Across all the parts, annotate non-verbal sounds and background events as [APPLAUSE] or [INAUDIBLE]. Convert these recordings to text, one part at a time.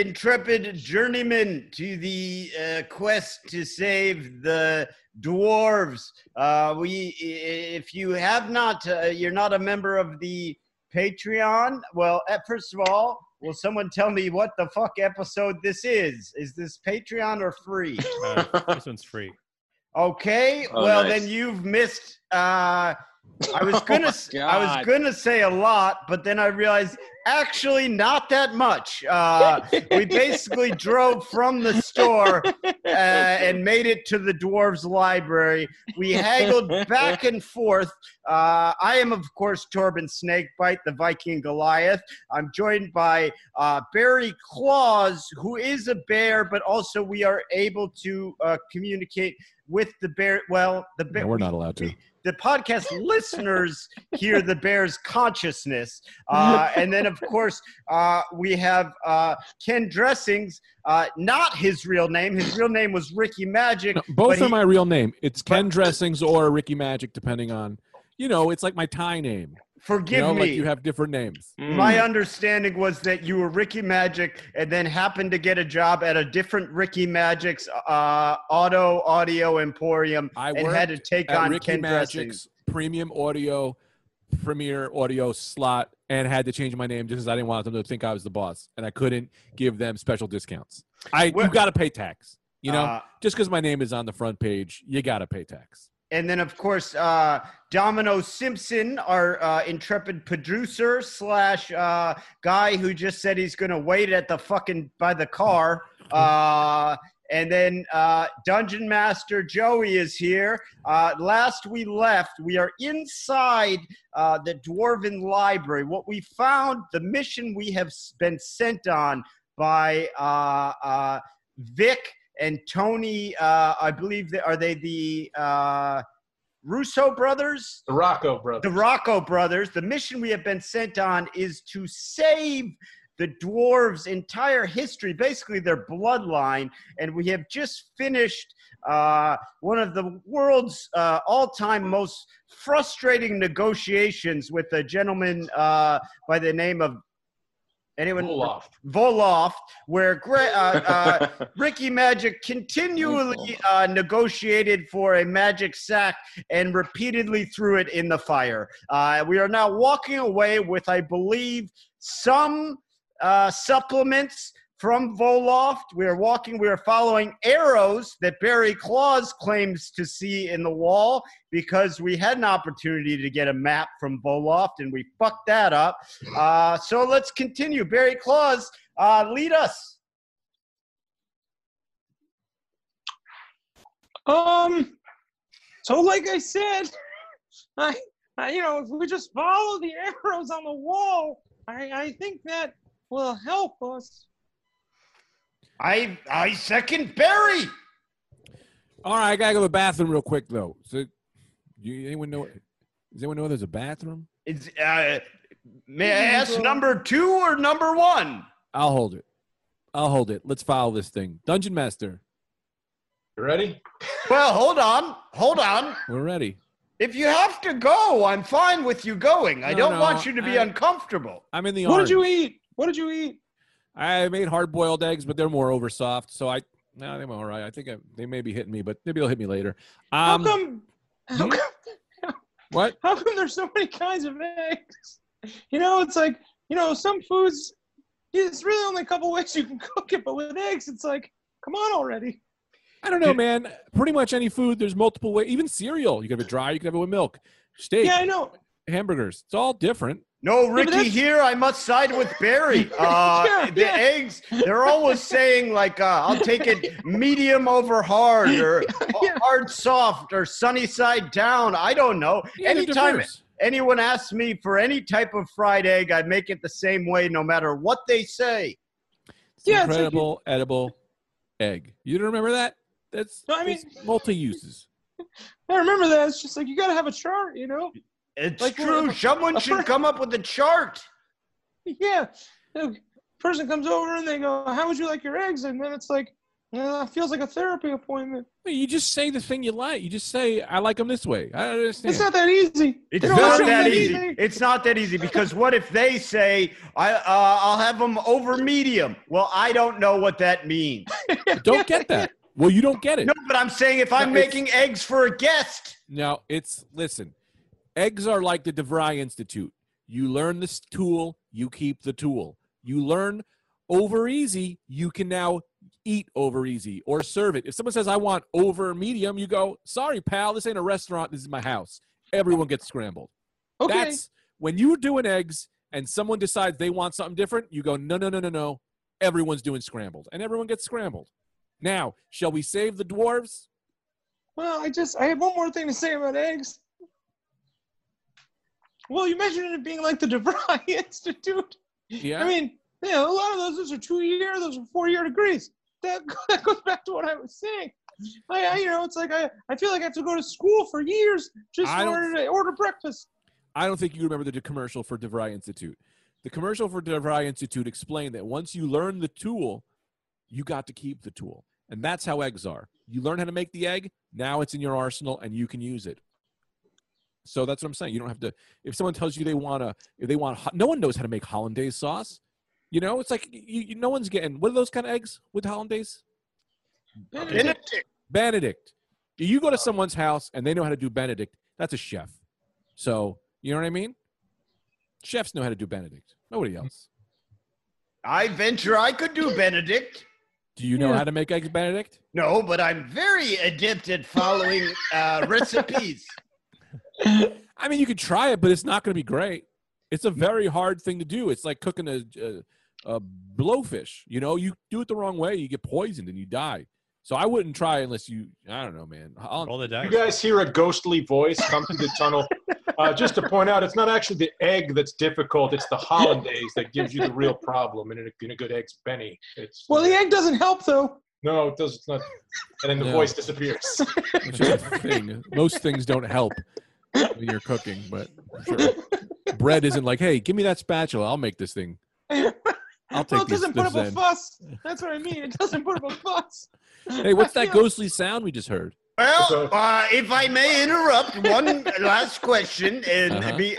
Welcome back, uh, intrepid journeyman, to the uh, quest to save the dwarves. Uh, we, if you have not, uh, you're not a member of the Patreon. Well, uh, first of all, will someone tell me what the fuck episode this is? Is this Patreon or free? Uh, this one's free. Okay, Oh, well nice. then you've missed. [LAUGHS] I was Oh gonna, my s- I was gonna say a lot, but then I realized actually not that much. Uh, we basically [LAUGHS] drove from the store [LAUGHS] uh, and made it to the dwarves' library. We haggled back and forth. Uh, I am, of course, Torben Snakebite, the Viking Goliath. I'm joined by uh, Barry Claus, who is a bear, but also we are able to uh, communicate with the bear. Well, the bear. No, we're not allowed to. The podcast listeners hear the bear's consciousness, uh, and then of course uh, we have uh, Ken Dressings. Uh, not his real name. His real name was Ricky Magic. No, both are he- my real name. It's Ken Dressings or Ricky Magic, depending on, you know, it's like my Thai name. Forgive you know, me. like you have different names. My Mm. understanding was that you were Ricky Magic and then happened to get a job at a different Ricky Magic's uh, auto audio emporium I and had to take on Ricky Ken Magic's Dressings. premium audio, premier audio slot, and had to change my name just because I didn't want them to think I was the boss, and I couldn't give them special discounts. I Well- you got to pay tax. You know, Uh, just because my name is on the front page, you got to pay tax. And then, of course, uh, Domino Simpson, our uh, intrepid producer slash uh, guy who just said he's going to wait at the fucking by the car. [LAUGHS] Uh, and then uh, Dungeon Master Joey is here. Uh, last we left, we are inside uh, the Dwarven Library. What we found, the mission we have been sent on by uh, uh, Vic and Tony. Uh, I believe that are they the uh, Russo brothers? The Rocco brothers. The Rocco brothers. The mission we have been sent on is to save the dwarves' entire history, basically their bloodline. And we have just finished uh, one of the world's uh, all-time most frustrating negotiations with a gentleman uh, by the name of anyone Olaf. Voloft, where Gre- uh, uh, [LAUGHS] Ricky Magic continually uh, negotiated for a magic sack and repeatedly threw it in the fire. Uh, we are now walking away with, I believe, some uh, supplements from Voloft. We are walking, we are following arrows that Barry Claus claims to see in the wall because we had an opportunity to get a map from Voloft and we fucked that up. Uh, so let's continue. Barry Claus, uh, lead us. Um. So, like I said, [LAUGHS] I, I, you know, if we just follow the arrows on the wall, I, I think that will help us. I I second Barry. All right, I gotta go to the bathroom real quick though. So, you anyone know? Does anyone know there's a bathroom? Is, uh, may I ask number two or number one? I'll hold it. I'll hold it. Let's file this thing. Dungeon Master, You ready? Well, hold on, hold on. we're ready. If you have to go, I'm fine with you going. I No, don't no, want you to be I- uncomfortable. I'm in the What orange. did you eat? What did you eat? I made hard boiled eggs, but they're more over soft. So I, no, they're all right. I think I, they may be hitting me, but maybe they'll hit me later. How Um, come? How come? what? How come there's so many kinds of eggs? You know, it's like you know, some foods. It's really only a couple ways you can cook it, but with eggs, it's like, come on already. I don't know, man. Pretty much any food, there's multiple ways. Even cereal, you can have it dry, you can have it with milk. Steak, Yeah, I know. hamburgers, it's all different. No, Ricky, that's- here I must side with Barry. [LAUGHS] Uh, Yeah, the yeah. eggs, they're always saying, like, uh, I'll take it medium over hard or [LAUGHS] Yeah. hard soft or sunny side down. I don't know. Yeah, Anytime anyone asks me for any type of fried egg, I make it the same way no matter what they say. It's Yeah, it's like incredible edible egg. You don't remember that? That's No, I mean- multi uses. [LAUGHS] I remember that. It's just like you gotta have a chart, you know. It's Like, true. well, Someone should fr- come up with a chart. [LAUGHS] Yeah. The person comes over and they go, "How would you like your eggs?" And then it's like, Yeah, it feels like a therapy appointment. You just say the thing you like. You just say, "I like them this way." I understand. It's not that easy. It's They don't that you to easy. It's not that easy because what if they say I uh, I'll have them over medium? Well, I don't know what that means. [LAUGHS] don't get that. Well, you don't get it. No, but I'm saying if I'm No, making eggs for a guest, No, it's listen. Eggs are like the DeVry Institute. You learn this tool, you keep the tool. You learn over easy, you can now eat over easy or serve it. If someone says I want over medium, you go, "Sorry, pal, this ain't a restaurant. This is my house." Everyone gets scrambled. Okay. That's when you're doing eggs and someone decides they want something different, you go, "No, no, no, no, no. Everyone's doing scrambled." And everyone gets scrambled. Now, shall we save the dwarves? Well, I just I have one more thing to say about eggs. Well, you mentioned it being like the DeVry [LAUGHS] Institute. Yeah. I mean, yeah, a lot of those, those are two year, those are four year degrees. That, [LAUGHS] that goes back to what I was saying. I, I, you know, it's like I, I feel like I have to go to school for years just in order to order breakfast. I don't think you remember the commercial for DeVry Institute. The commercial for DeVry Institute explained that once you learn the tool, you got to keep the tool. And that's how eggs are. You learn how to make the egg, now it's in your arsenal and you can use it. So that's what I'm saying. You don't have to if someone tells you they want to if they want ho- no one knows how to make hollandaise sauce. You know, it's like you, you, no one's getting what are those kind of eggs with hollandaise? Benedict. Benedict. You go to someone's house and they know how to do Benedict, that's a chef. So, you know what I mean? Chefs know how to do Benedict. Nobody else. I venture I could do Benedict. Do you know Yeah. how to make eggs Benedict? No, but I'm very adept at following uh, recipes. I mean, you could try it, but it's not going to be great. It's a very hard thing to do. It's like cooking a, a, a blowfish. You know, you do it the wrong way, you get poisoned and you die. So I wouldn't try unless you. I don't know, man. I'll, Roll the dice. You guys hear a ghostly voice come through the tunnel. Uh, just to point out, it's not actually the egg that's difficult; it's the hollandaise that gives you the real problem in a, in a good eggs Benny. It's Well, the egg doesn't help though. no, it does. It's not. And then the No. voice disappears. which is a thing. Most things don't help when you're cooking, but sure. bread isn't like, hey, give me that spatula. I'll make this thing. I'll well, take it doesn't put this up a fuss. That's what I mean. It doesn't put up a fuss. Hey, what's I that feel- ghostly sound we just heard? Well, uh, if I may interrupt, one [LAUGHS] last question, and Uh-huh. be,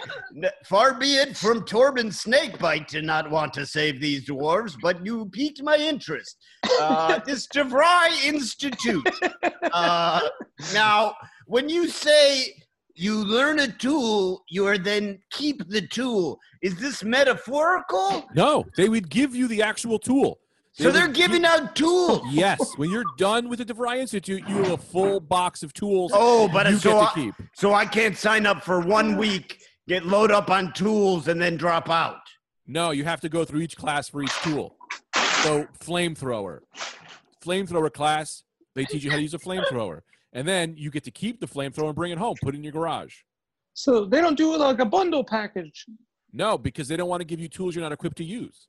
far be it from Torben Snakebite to not want to save these dwarves, but you piqued my interest. Uh, [LAUGHS] this DeVry Institute. Uh, now, when you say you learn a tool, you are then keep the tool. Is this metaphorical? No, they would give you the actual tool. They So they're giving out tools. Yes, when you're done with the DeVry Institute, you have a full box of tools Oh, but you so get I, to keep. so I can't sign up for one week, get load up on tools, and then drop out. No, you have to go through each class for each tool. So, flamethrower, flamethrower class, they teach you how to use a flamethrower, and then you get to keep the flamethrower and bring it home, put it in your garage. So they don't do like a bundle package. No, because they don't want to give you tools you're not equipped to use.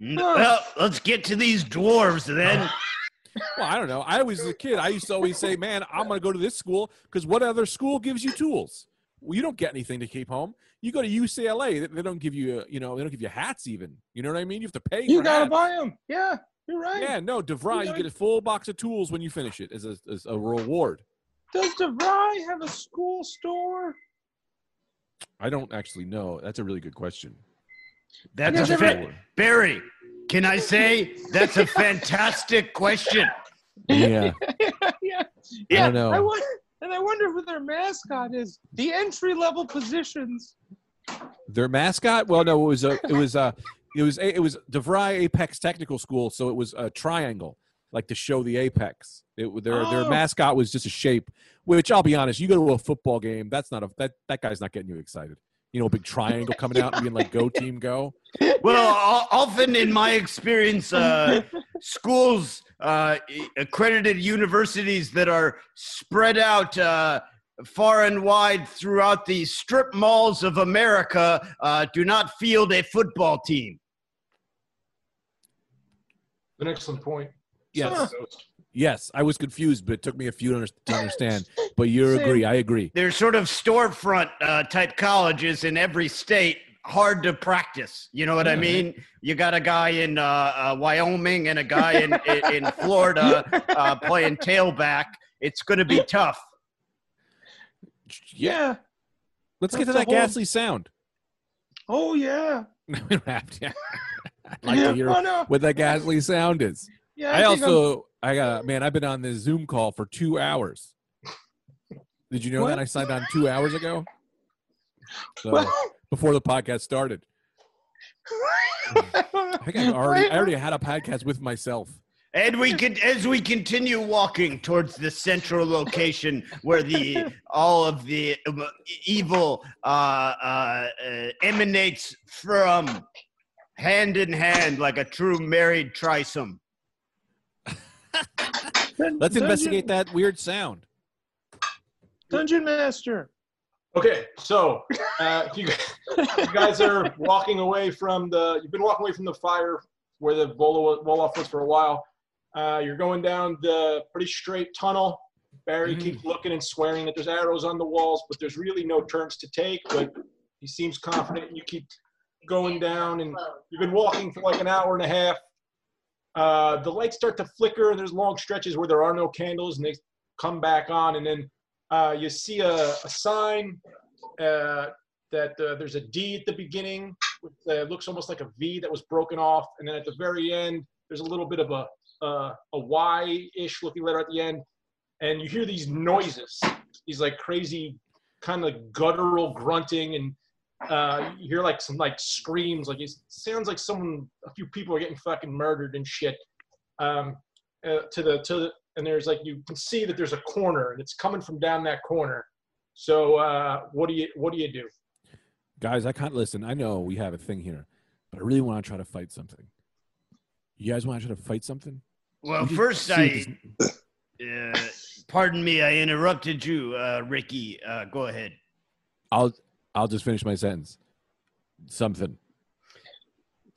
N- Well, let's get to these dwarves then. [LAUGHS] Well, I don't know. I was a kid. I used to always say, "Man, I'm going to go to this school because what other school gives you tools? Well, you don't get anything to keep home. You go to UCLA, they- they don't give you, you know, they don't give you hats even. You know what I mean? You have to pay. You for gotta hats. buy them. Yeah, you're right. Yeah, no, DeVry, you gotta- get a full box of tools when you finish it as a, as a reward. Does DeVry have a school store? I don't actually know. That's a really good question. That's a fa- Barry. Can I say that's a fantastic question? Yeah, [LAUGHS] yeah, I yeah. don't know. I wonder, and I wonder who their mascot is. The entry level positions. their mascot. Well, no, it was a, it was a, it was it was DeVry Apex Technical School, so it was a triangle, like to show the apex. It their their Oh. mascot was just a shape. Which I'll be honest, you go to a football game, that's not a that that guy's not getting you excited. You know, a big triangle coming out and being like, "Go team, go." [LAUGHS] Well, often in my experience, uh, schools, uh, accredited universities that are spread out uh, far and wide throughout the strip malls of America uh, do not field a football team. An excellent point. Yes, Ghost. yes, I was confused, but it took me a few to understand. [LAUGHS] But you Same. agree, I agree. They're sort of storefront uh, type colleges in every state hard to practice. You know what I mean? You got a guy in uh, uh, Wyoming and a guy in [LAUGHS] in, in Florida uh, playing tailback. It's going to be [LAUGHS] tough. Yeah. Let's get to that whole- ghastly sound. Oh yeah. [LAUGHS] We don't have to. I'd like to hear oh, no. what that ghastly sound is. Yeah. I I'm- also, I got man. I've been on this Zoom call for two hours. Did you know What? that I signed on two hours ago? [LAUGHS] So, before the podcast started, [LAUGHS] I think I already, I already had a podcast with myself. And we could, as we continue walking towards the central location where the all of the um, evil uh, uh, uh, emanates from, hand in hand like a true married trisome. [LAUGHS] Let's Dungeon- investigate that weird sound. Dungeon Master. Okay, so uh, you, you guys are walking away from the. You've been walking away from the fire where the Volo- Wolof was for a while. Uh, you're going down the pretty straight tunnel. Barry Mhm. keeps looking and swearing that there's arrows on the walls, but there's really no turns to take. But he seems confident. and You keep going down, and you've been walking for like an hour and a half. Uh, the lights start to flicker, and there's long stretches where there are no candles, and they come back on, and then uh, you see a, a sign uh, that uh, there's a D at the beginning. With, uh, looks almost like a V that was broken off, and then at the very end, there's a little bit of a uh, a Y-ish looking letter at the end, and you hear these noises, these like crazy kind of guttural grunting, and uh, you hear like some like screams, like it sounds like someone, a few people are getting fucking murdered and shit. Um, uh, to the to the, and there's like you can see that there's a corner, and it's coming from down that corner. So uh, what do you what do you do? Guys, I can't listen. I know we have a thing here, but I really want to try to fight something. You guys want to try to fight something? Well, first I, uh, pardon me, I interrupted you, uh, Ricky. Uh, go ahead. I'll I'll just finish my sentence. Something.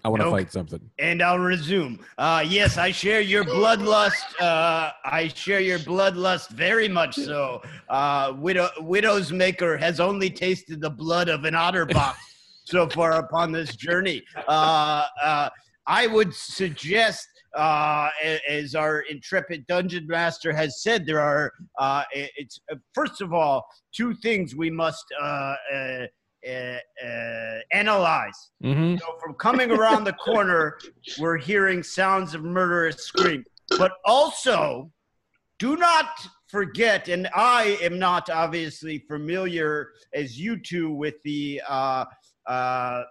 I want to Okay. fight something. And I'll resume. Uh, yes, I share your bloodlust. Uh, I share your bloodlust very much so. Uh, Widow, Widow's Maker has only tasted the blood of an otterbox [LAUGHS] so far upon this journey. Uh, uh, I would suggest, uh, as our intrepid dungeon master has said, there are. Uh, it's uh, first of all two things we must uh, uh, uh, uh, analyze. Mm-hmm. So from coming around the corner, we're hearing sounds of murderous scream. But also, do not forget, and I am not obviously familiar as you two with the uh, uh,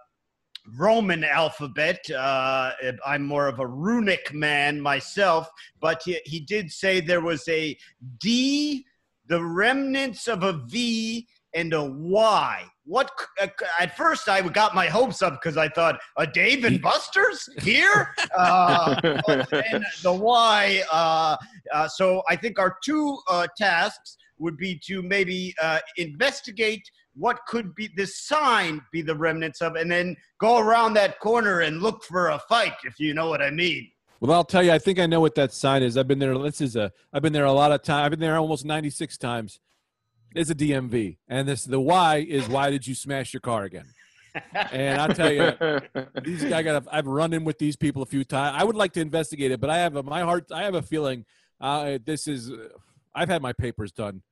Roman alphabet. Uh, I'm more of a runic man myself, but he, he did say there was a D, the remnants of a V, and a Y. What? uh, At first, I got my hopes up because I thought a Dave and [LAUGHS] Buster's here, uh, [LAUGHS] then the Y. Uh, uh, so I think our two uh, tasks would be to maybe uh, investigate what could be this sign be the remnants of, and then go around that corner and look for a fight, if you know what I mean. Well, I'll tell you. I think I know what that sign is. I've been there. This is a. I've been there a lot of time. I've been there almost ninety six times. It's a DMV, and this the why is why did you smash your car again? And I'll tell you, [LAUGHS] these I got. I've run in with these people a few times. I would like to investigate it, but I have a, my heart. I have a feeling uh, this is. I've had my papers done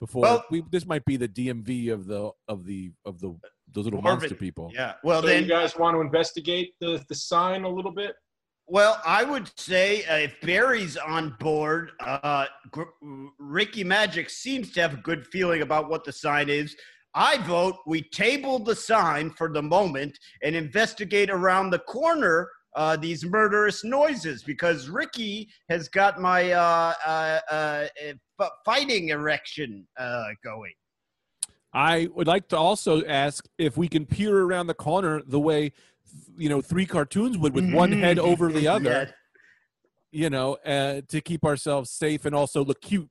before. Well- we, this might be the DMV of the of the of the those little Marvin. monster people. Yeah. Well, so then you guys want to investigate the the sign a little bit? Well, I would say uh, if Barry's on board, uh, Gr- Ricky Magic seems to have a good feeling about what the sign is. I vote we table the sign for the moment and investigate around the corner uh, these murderous noises because Ricky has got my uh, uh, uh, f- fighting erection uh, going. I would like to also ask if we can peer around the corner the way, you know, three cartoons would with one head [LAUGHS] over the other, Yeah. you know, uh, to keep ourselves safe and also look cute.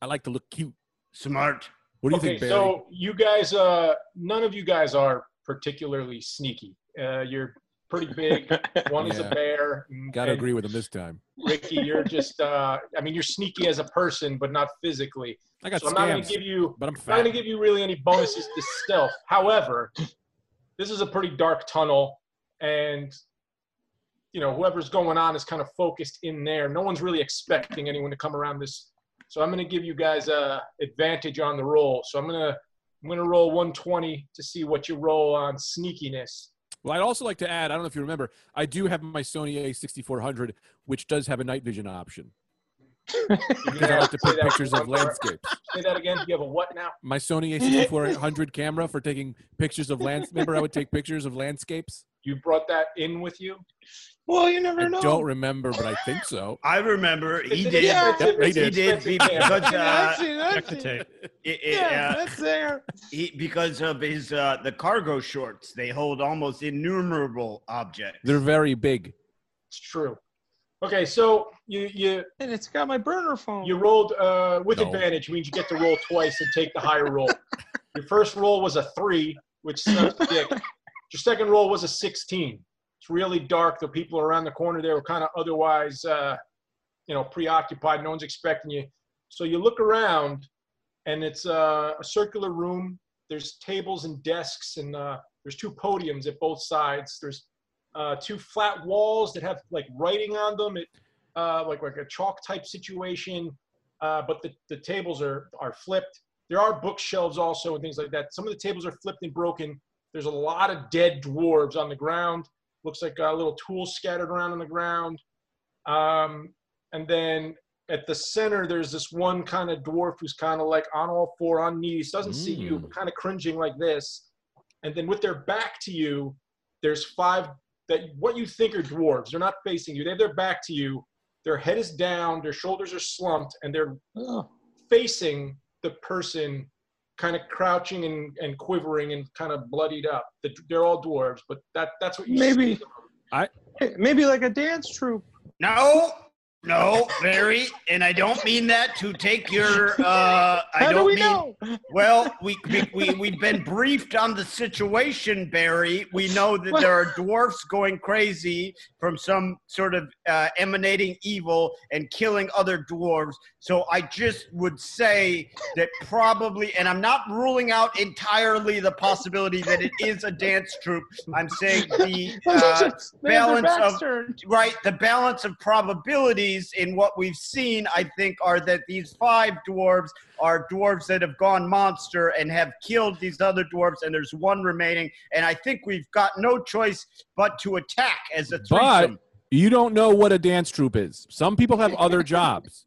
I like to look cute. Smart. What do you okay, think, Barry? so you guys, uh, none of you guys are particularly sneaky. Uh, you're pretty big. [LAUGHS] One is a bear. Got to agree with him this time. Ricky, you're just. Uh, I mean, you're sneaky as a person, but not physically. I got So I'm not going to give you. but I'm I'm not going to give you really any bonuses to stealth. However, this is a pretty dark tunnel, and you know whoever's going on is kind of focused in there. No one's really expecting anyone to come around this. So I'm going to give you guys a advantage on the roll. So I'm going to I'm going to roll 120 to see what you roll on sneakiness. Well, I'd also like to add, I don't know if you remember, I do have my Sony A6400, which does have a night vision option. [LAUGHS] Because I like to take pictures of landscapes. Say that again. You have a what now? My Sony A6400 camera for taking pictures of lands. Remember, I would take pictures of landscapes. You brought that in with you? Well, you never I know. don't remember, but I think so. I remember he did. Yeah. it's- it's- Yep, he did. He did expensive be- camera. because [LAUGHS] Yeah, uh, I've seen- I've Check the seen- tape. it, it, Yeah, uh, that's there. he, because of his uh, the cargo shorts, they hold almost innumerable objects. They're very big. It's true. Okay, so you you And it's got my burner phone. you rolled uh, with No. advantage means you get to roll twice and take the higher roll. [LAUGHS] Your first roll was a three, which sucks dick. Your second roll was a sixteen. It's really dark. The people around the corner there were kind of otherwise, uh, you know, preoccupied. No one's expecting you. So you look around, and it's uh, a circular room. There's tables and desks, and uh, there's two podiums at both sides. There's uh, two flat walls that have like writing on them. It, uh, like like a chalk type situation, uh, but the, the tables are are flipped. There are bookshelves also and things like that. Some of the tables are flipped and broken. There's a lot of dead dwarves on the ground. Looks like a little tools scattered around on the ground. Um, and then at the center, there's this one kind of dwarf who's kind of like on all four on knees, doesn't see you, Mm. but kind of cringing like this. And then with their back to you, there's five that what you think are dwarves. They're not facing you. They have their back to you. Their head is down, their shoulders are slumped, and they're Oh, facing the person kind of crouching and, and quivering and kind of bloodied up. The, they're all dwarves, but that that's what you Maybe. see. hey, maybe like a dance troupe. No, no, Barry, and I don't mean that to take your. Uh, I How don't do we mean. know? [LAUGHS] Well, we, we we we've been briefed on the situation, Barry. We know that there are dwarfs going crazy from some sort of uh, emanating evil and killing other dwarves. So I just would say that probably, and I'm not ruling out entirely the possibility that it is a dance troupe. I'm saying the [LAUGHS] uh, They have their balance of- right the balance of in what we've seen i think are that these five dwarves are dwarves that have gone monster and have killed these other dwarves and there's one remaining and i think we've got no choice but to attack as a threesome. But you don't know what a dance troupe is. Some people have other [LAUGHS] jobs.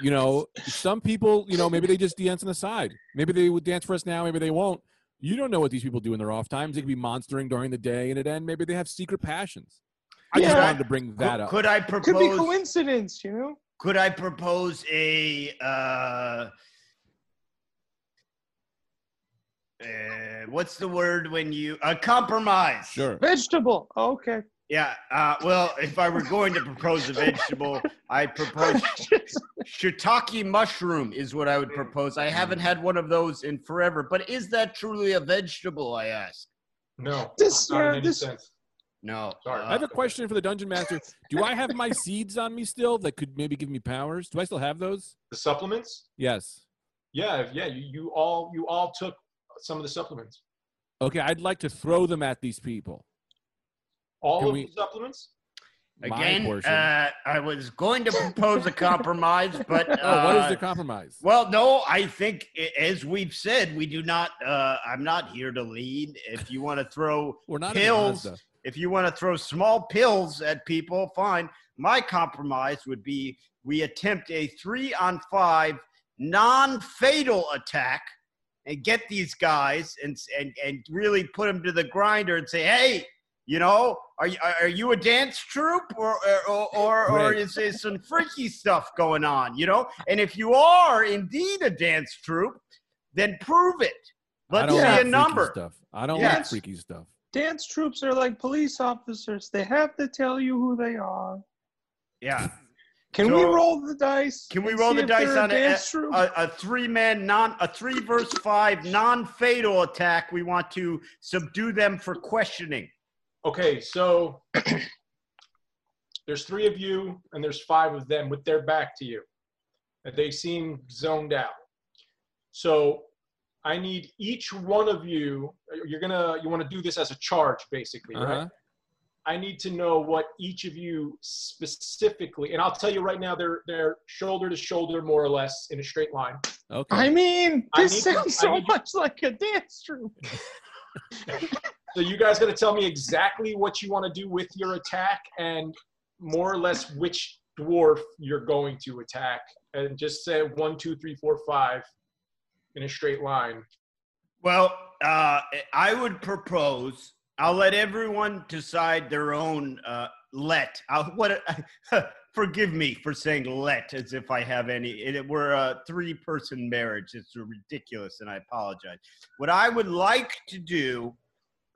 You know, some people, you know, maybe they just dance on the side. Maybe they would dance for us now, maybe they won't. You don't know what these people do in their off times. They could be monstering during the day and at end. Maybe they have secret passions. I just Yeah. wanted to bring that could, up. could i propose? Could be propose coincidence, you know. could i propose a uh uh, what's the word when you a compromise Sure. Vegetable. Okay. yeah uh, well if i were going to propose a vegetable i propose [LAUGHS] shiitake mushroom is what I would propose. I haven't had one of those in forever, but is that truly a vegetable? I ask. No, This, not in any this, sense. No. Sorry. I have a question for the dungeon master. Do I have my seeds on me still that could maybe give me powers? Do I still have those? The supplements? Yes. Yeah, yeah. You, you all you all took some of the supplements. Okay, I'd like to throw them at these people. All Can of we- the supplements? My Again, portion. uh, I was going to propose a compromise, but uh, [LAUGHS] oh, what is the compromise? Well, no, I think i- as we've said, we do not. Uh, I'm not here to lead. If you want to throw We're not in pills. Mazda. If you want to throw small pills at people, fine. My compromise would be we attempt a three on five non fatal attack and get these guys and, and, and really put them to the grinder and say, hey, you know, are you, are you a dance troupe or, or, or, or is there some freaky stuff going on, you know? And if you are indeed a dance troupe, then prove it. Let's see a number. Stuff. I don't like freaky stuff. Dance troops are like police officers. They have to tell you who they are. Yeah. Can we roll the dice? Can we roll the dice on a, dance troupe? a, a three man non a three verse five non fatal attack? We want to subdue them for questioning. Okay, so [CLEARS THROAT] there's three of you and there's five of them with their back to you. And they seem zoned out. So I need each one of you. You're gonna you want to do this as a charge, basically, right? Uh-huh. I need to know what each of you specifically, and I'll tell you right now, they're they're shoulder to shoulder, more or less, in a straight line. Okay. I mean, this need to- sounds I so need to- much like a dance troupe. [LAUGHS] So you guys got to tell me exactly what you want to do with your attack, and more or less which dwarf you're going to attack, and just say one, two, three, four, five, in a straight line. Well, uh, I would propose. I'll let everyone decide their own uh, let. I'll, what? [LAUGHS] forgive me for saying let as if I have any. It, we're a three-person marriage. It's ridiculous, and I apologize. What I would like to do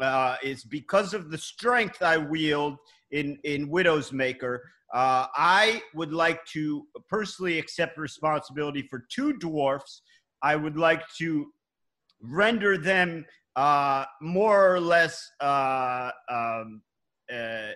uh, is because of the strength I wield in in Widow's Maker. Uh, I would like to personally accept responsibility for two dwarfs. I would like to render them uh, more or less uh, um, uh,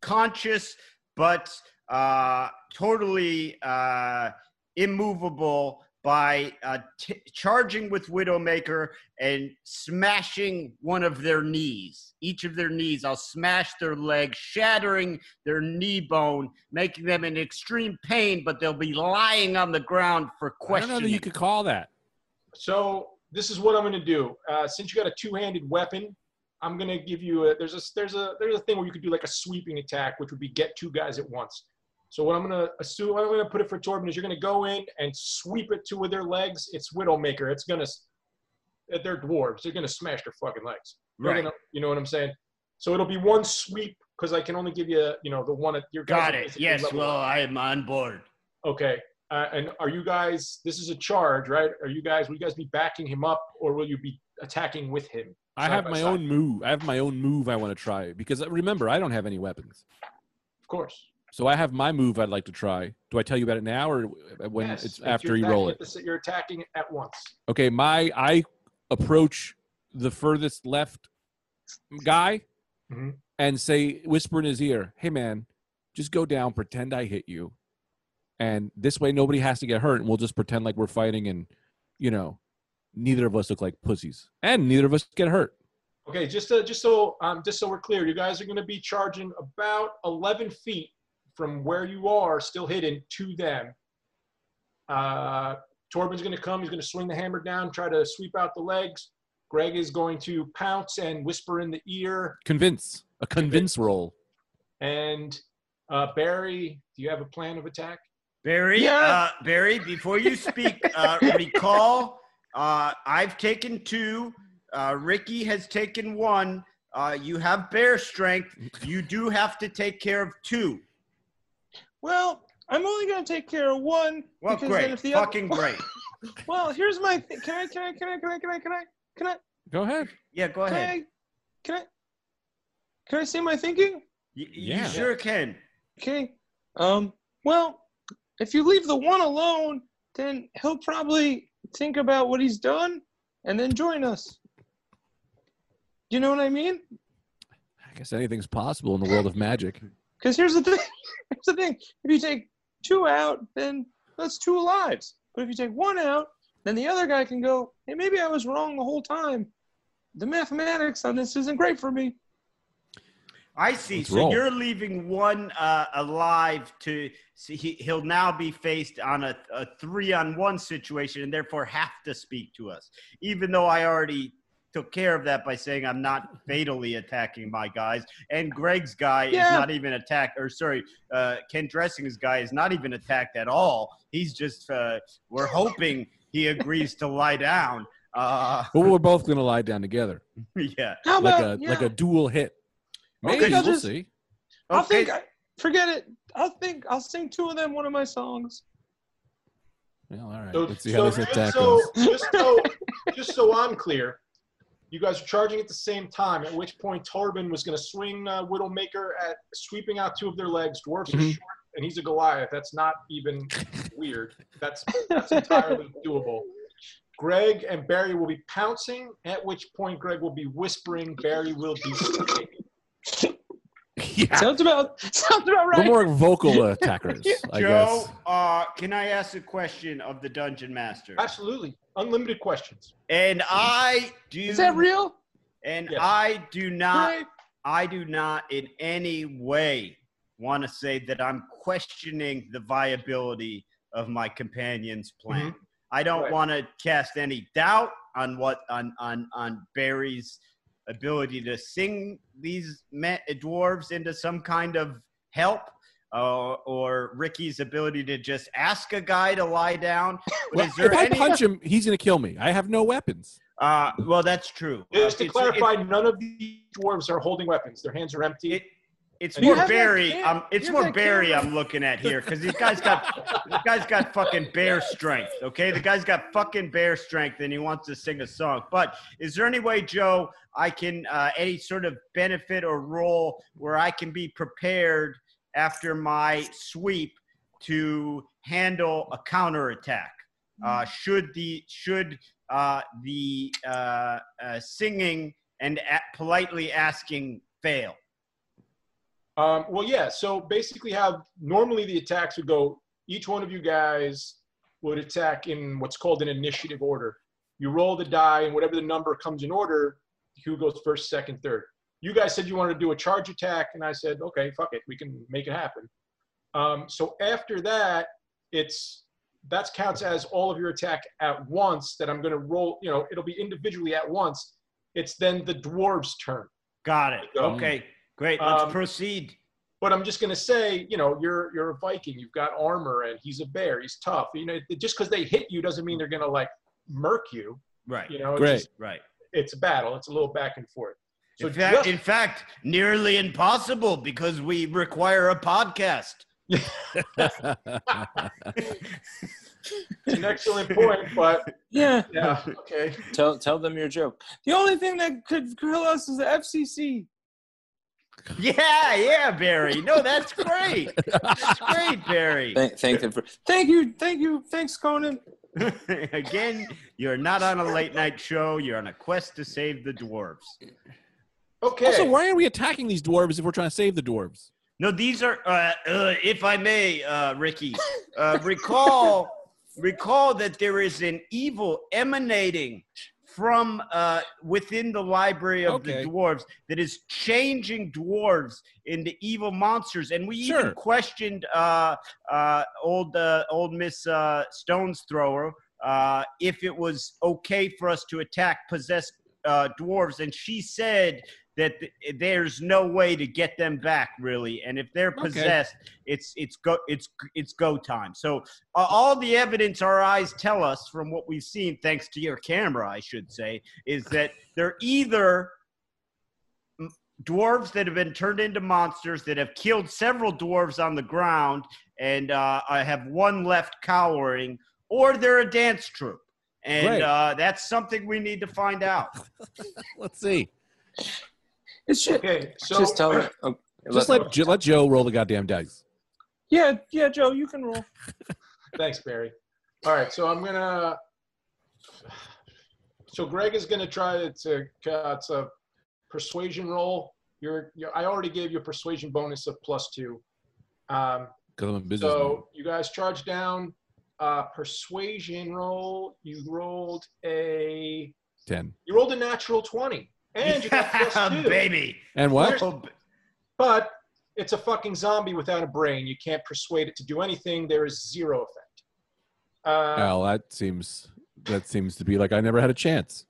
conscious, but uh, totally uh, immovable by uh, t- charging with Widowmaker and smashing one of their knees. Each of their knees, I'll smash their leg, shattering their knee bone, making them in extreme pain, but they'll be lying on the ground for questions. I don't know that you could call that. So this is what I'm going to do. Uh, since you got a two-handed weapon, I'm going to give you a. There's a there's a there's a thing where you could do like a sweeping attack, which would be get two guys at once. So what I'm going to assume, I'm going to put it for Torben is you're going to go in and sweep it two with their legs. It's Widowmaker. It's going to. They're dwarves. They're going to smash their fucking legs. They're Right. gonna- you know what I'm saying? So it'll be one sweep because I can only give you, you know, the one at your. guys Got it. Yes. Well, up. I am on board. Okay. Uh, and are you guys? This is a charge, right? Are you guys? Will you guys be backing him up, or will you be attacking with him? I have my side. own move. I have my own move I want to try because uh, remember I don't have any weapons. Of course. So I have my move I'd like to try. Do I tell you about it now or when Yes, it's after you roll it? the You're attacking at once. Okay, my I approach the furthest left guy Mhm. and say whisper in his ear, "Hey man, just go down, pretend I hit you." And this way nobody has to get hurt and we'll just pretend like we're fighting and you know, neither of us look like pussies and neither of us get hurt. Okay, just to, just so um, just so we're clear, you guys are going to be charging about 11 feet from where you are, still hidden, to them. Uh, Torben's going to come. He's going to swing the hammer down, try to sweep out the legs. Greg is going to pounce and whisper in the ear. Convince. A convince roll. And uh, Barry, do you have a plan of attack? Barry, Yeah. uh, Barry, before you speak, uh, [LAUGHS] recall uh, I've taken two. Uh, Ricky has taken one. Uh, you have bear strength. You do have to take care of two. Well, I'm only gonna take care of one. Well, because then great, if the oth- fucking great. [LAUGHS] Well, here's my. Th- can I? Can I? Can I? Can I? Can I? Can I? Can I? Go ahead. Yeah, go ahead. Can. I? Can I? Can I say my thinking? Y- Yeah. You sure can. Okay. Um. Well, if you leave the one alone, then he'll probably think about what he's done and then join us. You know what I mean? I guess anything's possible in the world of magic. [LAUGHS] Because here's the thing. [LAUGHS] Here's the thing. If you take two out, then that's two lives. But if you take one out, then the other guy can go, hey, maybe I was wrong the whole time. The mathematics on this isn't great for me. I see. Let's so roll. you're leaving one uh, alive to see. He, he'll now be faced on a, a three-on-one situation, and therefore have to speak to us. Even though I already took care of that by saying I'm not fatally attacking my guys, and Greg's guy Yeah. is not even attacked. Or sorry, uh, Ken Dressing's guy is not even attacked at all. He's just. Uh, we're hoping he agrees to lie down. Uh, But we're both going to lie down together, [LAUGHS] yeah. How like about a yeah, like a dual hit. Okay, Maybe I'll we'll just- see. I'll Okay. think. Forget it. I'll think. I'll sing two of them one of my songs. Well, all right. So, Let's see how this attack so, goes. just so just so I'm clear, you guys are charging at the same time. At which point Torben was going to swing uh, Widowmaker at sweeping out two of their legs. Dwarfs are Mhm. short, and he's a Goliath. That's not even [LAUGHS] weird. That's that's entirely doable. Greg and Barry will be pouncing. At which point Greg will be whispering. Barry will be speaking. [LAUGHS] [LAUGHS] yeah. Sounds about sounds about We're more vocal [LAUGHS] attackers, I Joe, guess. uh, can I ask a question of the dungeon master? Absolutely. Unlimited questions. And I do. Is that real? And Yes. I do not. Great. I do not in any way want to say that I'm questioning the viability of my companion's plan. I don't Right. want to cast any doubt on what on on on Barry's ability to sing these ma- dwarves into some kind of help. Uh, or Ricky's ability to just ask a guy to lie down. Well, is there if I any? punch him, he's going to kill me. I have no weapons. uh, well, that's true. Just Uh, to it's- clarify, none of the dwarves are holding weapons. Their hands are empty. It, it's more Barry. Um, it's more Barry camera. I'm looking at here because these guys got this guy's got fucking bear strength. Okay, the guy's got fucking bear strength and he wants to sing a song. But is there any way, Joe, I can uh, any sort of benefit or role where I can be prepared after my sweep to handle a counterattack? Uh, should the should uh, the uh, uh, singing and politely asking fail? Um, well, yeah. So basically, how normally the attacks would go. Each one of you guys would attack in what's called an initiative order. You roll the die, and whatever the number comes in order, who goes first, second, third. You guys said you wanted to do a charge attack, and I said, okay, fuck it, we can make it happen. Um, so after that, it's that counts as all of your attack at once. That I'm going to roll. You know, it'll be individually at once. It's then the dwarves' turn. Got it. Okay, great. Let's Um, proceed. But I'm just gonna say, you know, you're you're a Viking. You've got armor, and he's a bear. He's tough. You know, just because they hit you doesn't mean they're gonna like murk you. Right. You know, it's, Great. just- Right. it's a battle. It's a little back and forth. So in, fact, just- in fact, nearly impossible because we require a podcast. [LAUGHS] it's an excellent point, but [LAUGHS] Yeah. yeah, okay. Tell tell them your joke. The only thing that could kill us is the FCC. [LAUGHS] Yeah, yeah, Barry. No, that's great. That's great, Barry. Thank, thank them for. Thank you, thank you, thanks, Conan. [LAUGHS] Again, you're not on a late night show. You're on a quest to save the dwarves. Okay. also, why are we attacking these dwarves if we're trying to save the dwarves? No, these are, uh, uh, if I may, uh, Ricky, uh, recall, [LAUGHS] recall that there is an evil emanating from uh, within the library of Okay. the dwarves that is changing dwarves into evil monsters, and we even questioned uh, uh, old uh, old Miss uh, Stone's thrower uh, if it was okay for us to attack possessed uh, dwarves, and she said that th- there's no way to get them back really. And if they're Okay. possessed it's it's go it's it's go time. So uh, all the evidence our eyes tell us from what we've seen thanks to your camera i should say is that they're either dwarves that have been turned into monsters that have killed several dwarves on the ground and uh, I have one left cowering or they're a dance troupe. And uh, that's something we need to find out. [LAUGHS] Let's see. It's just, Okay. So just tell them. Oh, Just let Jo- let Joe roll the goddamn dice. Yeah, yeah, Joe, you can roll. [LAUGHS] Thanks, Barry. All right, so I'm gonna. So Greg is gonna try to. to uh, it's a persuasion roll. You're, you're. I already gave you a persuasion bonus of plus two. Um, Because I'm a businessman. so you guys charge down. Uh, persuasion roll. You rolled a. Ten. You rolled a natural twenty, and you got plus [LAUGHS] two. baby And what? But it's a fucking zombie without a brain. You can't persuade it to do anything. There is zero effect. Uh, Well, that seems that seems to be like I never had a chance.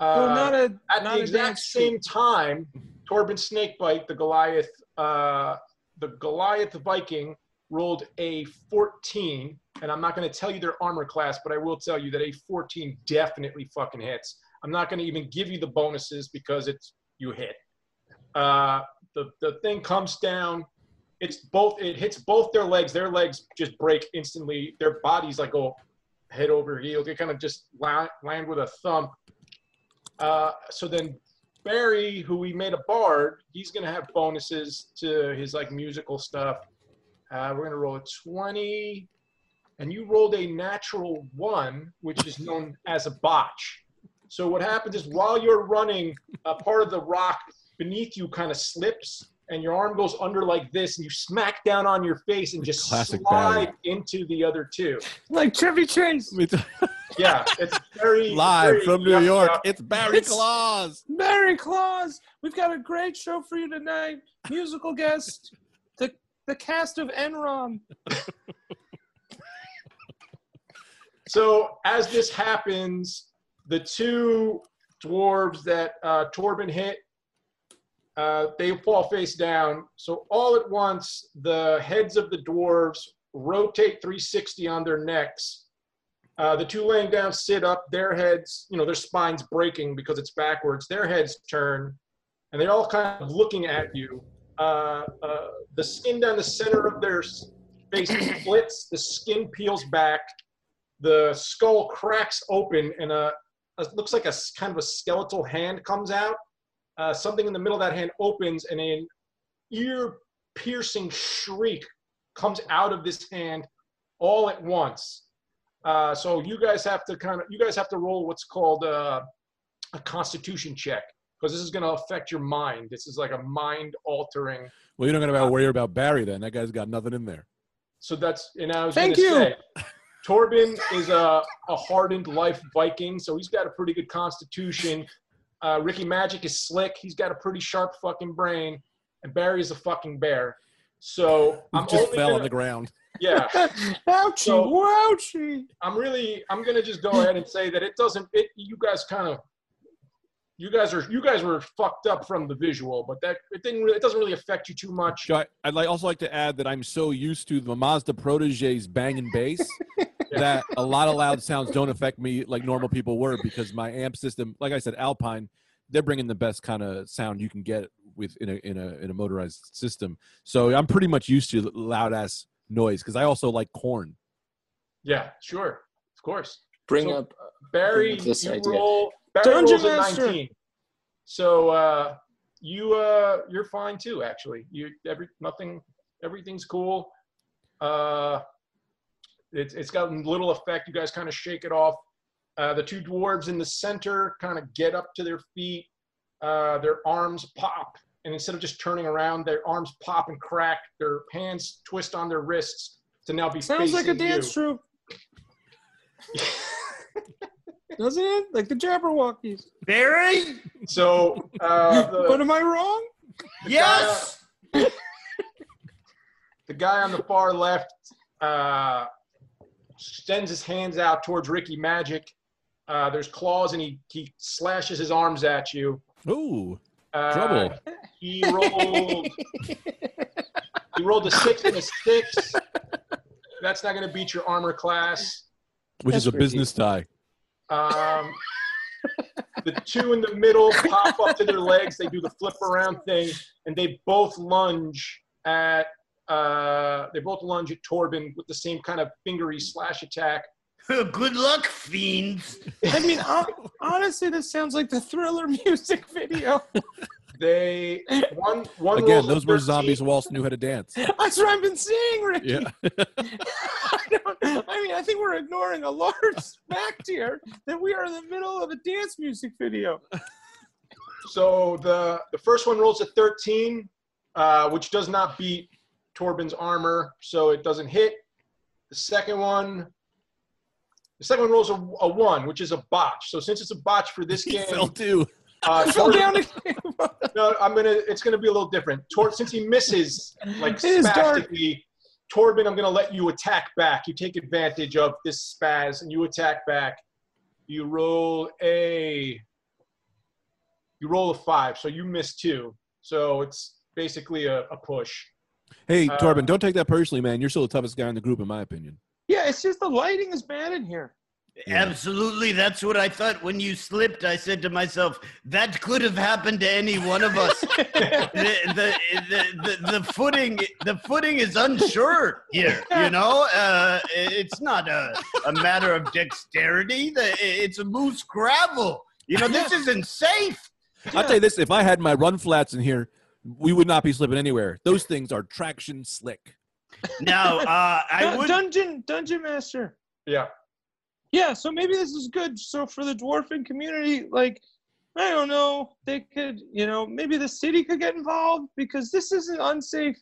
Well, uh, not a At not the exact dance same time, Torben Snakebite, the Goliath, uh, the Goliath Viking, rolled a 14. And I'm not going to tell you their armor class, but I will tell you that a 14 definitely fucking hits. I'm not going to even give you the bonuses because it's you hit. Uh, the the thing comes down. It's both. It hits both their legs. Their legs just break instantly. Their bodies like go head over heels. They kind of just land, land with a thump. Uh, so then Barry, who we made a bard, he's gonna have bonuses to his like musical stuff. Uh, we're gonna roll a 20, and you rolled a natural one, which is known as a botch. So what happens is while you're running, a part of the rock beneath you kind of slips, and your arm goes under like this, and you smack down on your face and just Classic slide Barry. into the other two. Like Chevy Chase. [LAUGHS] [LAUGHS] Yeah, it's very [LAUGHS] Live very- from New York, yeah. it's Barry It's- Claus. Barry Claus. We've got a great show for you tonight. Musical guest, the the cast of Enron. So as this happens, the two dwarves that uh, Torben hit, uh, they fall face down. So all at once, the heads of the dwarves rotate 360 on their necks. Uh, the two laying down sit up. Their heads, you know, their spines breaking because it's backwards. Their heads turn, and they're all kind of looking at you. Uh, uh, the skin down the center of their face [CLEARS THROAT] splits. The skin peels back the skull cracks open and a, it looks like a kind of a skeletal hand comes out. Uh, something in the middle of that hand opens and an ear-piercing shriek comes out of this hand all at once. Uh, so you guys have to kind of you guys have to roll what's called uh, a Constitution check because this is going to affect your mind. This is like a mind-altering. Well, you're not gonna worry about Barry then. That guy's got nothing in there. So that's and I was Thank gonna you. say, Torben is a, a hardened life Viking, so he's got a pretty good constitution. Uh, Ricky Magic is slick. He's got a pretty sharp fucking brain, and Barry's a fucking bear. So I'm just fell gonna, on the ground. yeah. [LAUGHS] ouchie, So- wouchie. I'm really I'm gonna just go ahead and say that it doesn't. It you guys kind of. You guys are you guys were fucked up from the visual, but that it didn't really it doesn't really affect you too much. Joe, I- I'd like, also like to add that I'm so used to the Mazda proteges banging bass [LAUGHS] that a lot of loud sounds don't affect me like normal people were because my amp system, like I said, Alpine, they're bringing the best kind of sound you can get with in a in a in a motorized system. So I'm pretty much used to loud ass noise because I also like Korn. Yeah, sure, of course. Bring So- up. Barry, Bring up this you idea. roll. Barry Dungeon rolls a Master. 19. So uh, you uh, you're fine too. Actually, you every nothing, everything's cool. Uh, it's it's got little effect. You guys kind of shake it off. Uh, the two dwarves in the center kind of get up to their feet. Uh, their arms pop, and instead of just turning around, their arms pop and crack. Their hands twist on their wrists to now be Sounds like a dance you. troupe, [LAUGHS] doesn't it? Like the Jabbawockeez. Barry? So uh, the, But am I wrong? Yes. the guy on the far left uh, extends his hands out towards Ricky Magic. Uh, there's claws, and he he slashes his arms at you. Ooh, Uh, trouble. He rolled. he rolled a six and a six. That's not going to beat your armor class. Which is a That's business tie. Um, the two in the middle pop up to their legs. They do the flip around thing, and they both lunge at. Uh, they both lunge at Torben with the same kind of fingery slash attack. [LAUGHS] Good luck, fiends. [LAUGHS] I mean, honestly, this sounds like the Thriller [LAUGHS] music video. They one one Again, rolls a those were zombies who also knew how to dance. That's what I've been seeing, Ricky. Yeah. I, don't, I mean, I think we're ignoring a large fact here that we are in the middle of a dance music video. So the the first one rolls a 13, uh, which does not beat Torben's armor, so it doesn't hit. The second one, the second one rolls a, a one, which is a botch. So since it's a botch for this [LAUGHS] He game, fell too. uh, [LAUGHS] I fell Torben- down again. No, I'm gonna. It's gonna be a little different. Tor, since he misses like It is dark. spastically, Torben, I'm gonna let you attack back. You take advantage of this spaz and you attack back. You roll a. You roll a five, so you miss two. So it's basically a, a push. Hey, Uh, Torben, don't take that personally, man. You're still the toughest guy in the group, in my opinion. Yeah, it's just the lighting is bad in here. Yeah. Absolutely. That's what I thought when you slipped. I said to myself, that could have happened to any one of us. [LAUGHS] the, the, the, the, the footing the footing is unsure here you know uh, it's not a, a matter of dexterity the, it's a loose gravel you know this isn't safe I'll tell you this: if I had my run flats in here, we would not be slipping anywhere. Those things are traction slick. now uh, [LAUGHS] i would Dungeon Dungeon Master. Yeah. Yeah, so maybe this is good. So for the dwarfing community, like I don't know. They could, you know, maybe the city could get involved because this isn't unsafe.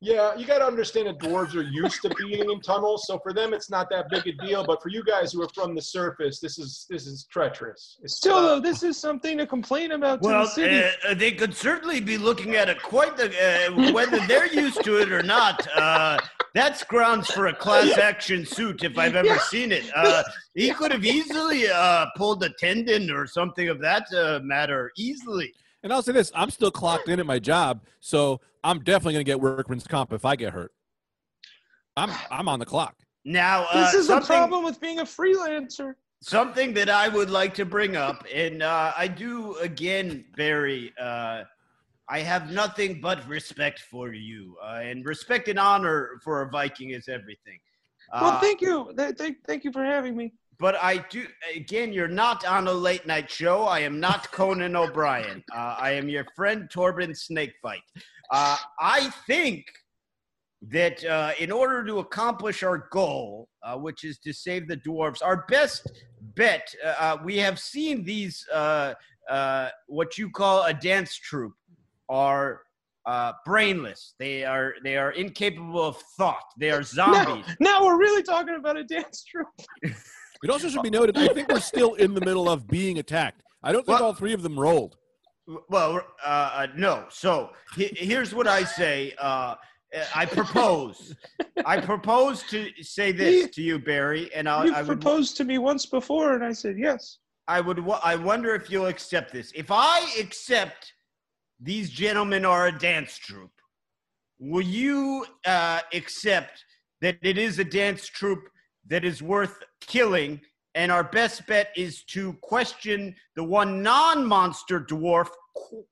Yeah, you got to understand that dwarves are used to being in tunnels, so for them it's not that big a deal. But for you guys who are from the surface, this is this is treacherous. It's, Still, uh, though, this is something to complain about to the city. uh, they could certainly be looking at it quite the uh, whether they're used to it or not. Uh, that's grounds for a class action suit if I've ever Yeah. seen it. Uh, he could have easily uh, pulled a tendon or something of that uh, matter easily. And I'll say this: I'm still clocked in at my job, so I'm definitely going to get workman's comp if I get hurt. I'm I'm on the clock. Now, uh, this is a problem with being a freelancer. something that I would like to bring up, and uh, I do again, Barry. Uh, I have nothing but respect for you, uh, and respect and honor for a Viking is everything. well, Uh, thank you. Th- Thank, thank you for having me. But I do again. You're not on a late night show. I am not [LAUGHS] Conan O'Brien. Uh, I am your friend Torben Snakefight. Uh, I think that uh, in order to accomplish our goal, uh, which is to save the dwarves, our best bet. Uh, uh, we have seen these uh, uh, what you call a dance troupe are. Uh, brainless. They are they are incapable of thought. They are zombies. Now we're really talking about a dance troupe. [LAUGHS] It also should be noted. I think we're still in the middle of being attacked. I don't think Well- all three of them rolled. Well, uh, uh, no. So he, here's what I say. Uh, I propose. I propose to say this to you, Barry, and I, You've I would. proposed to me once before, and I said yes. I would. I wonder if you'll accept this. If I accept these gentlemen are a dance troupe, will you uh, accept that it is a dance troupe that is worth killing? And our best bet is to question the one non-monster dwarf qu-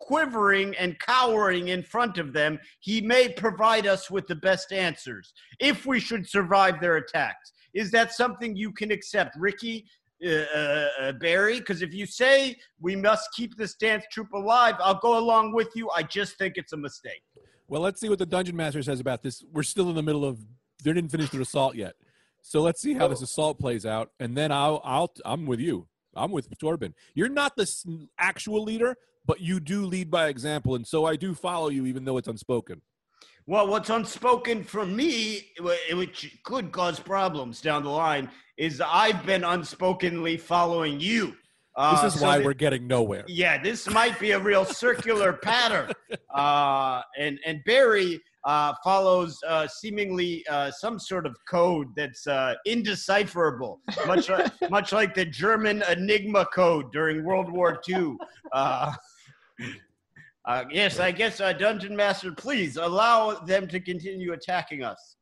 quivering and cowering in front of them. He may provide us with the best answers if we should survive their attacks. Is that something you can accept, Ricky? uh, uh, uh, Barry, because if you say we must keep this dance troupe alive, I'll go along with you. I just think it's a mistake. Well, let's see what the dungeon master says about this. We're still in the middle of. They didn't finish their assault yet, so let's see how this assault plays out, and then I'll. I'll. I'm with you. I'm with Torben. You're not the actual leader, but you do lead by example, and so I do follow you, even though it's unspoken. Well, what's unspoken for me, which could cause problems down the line, is I've been unspokenly following you. Uh, This is so why that- we're getting nowhere. Yeah, this might be a real circular pattern. [LAUGHS] Uh, and and Barry uh, follows uh, seemingly uh, some sort of code that's uh, indecipherable, much like, [LAUGHS] much like the German Enigma code during World War II. Uh, [LAUGHS] uh, yes, I guess uh, Dungeon Master, please allow them to continue attacking us.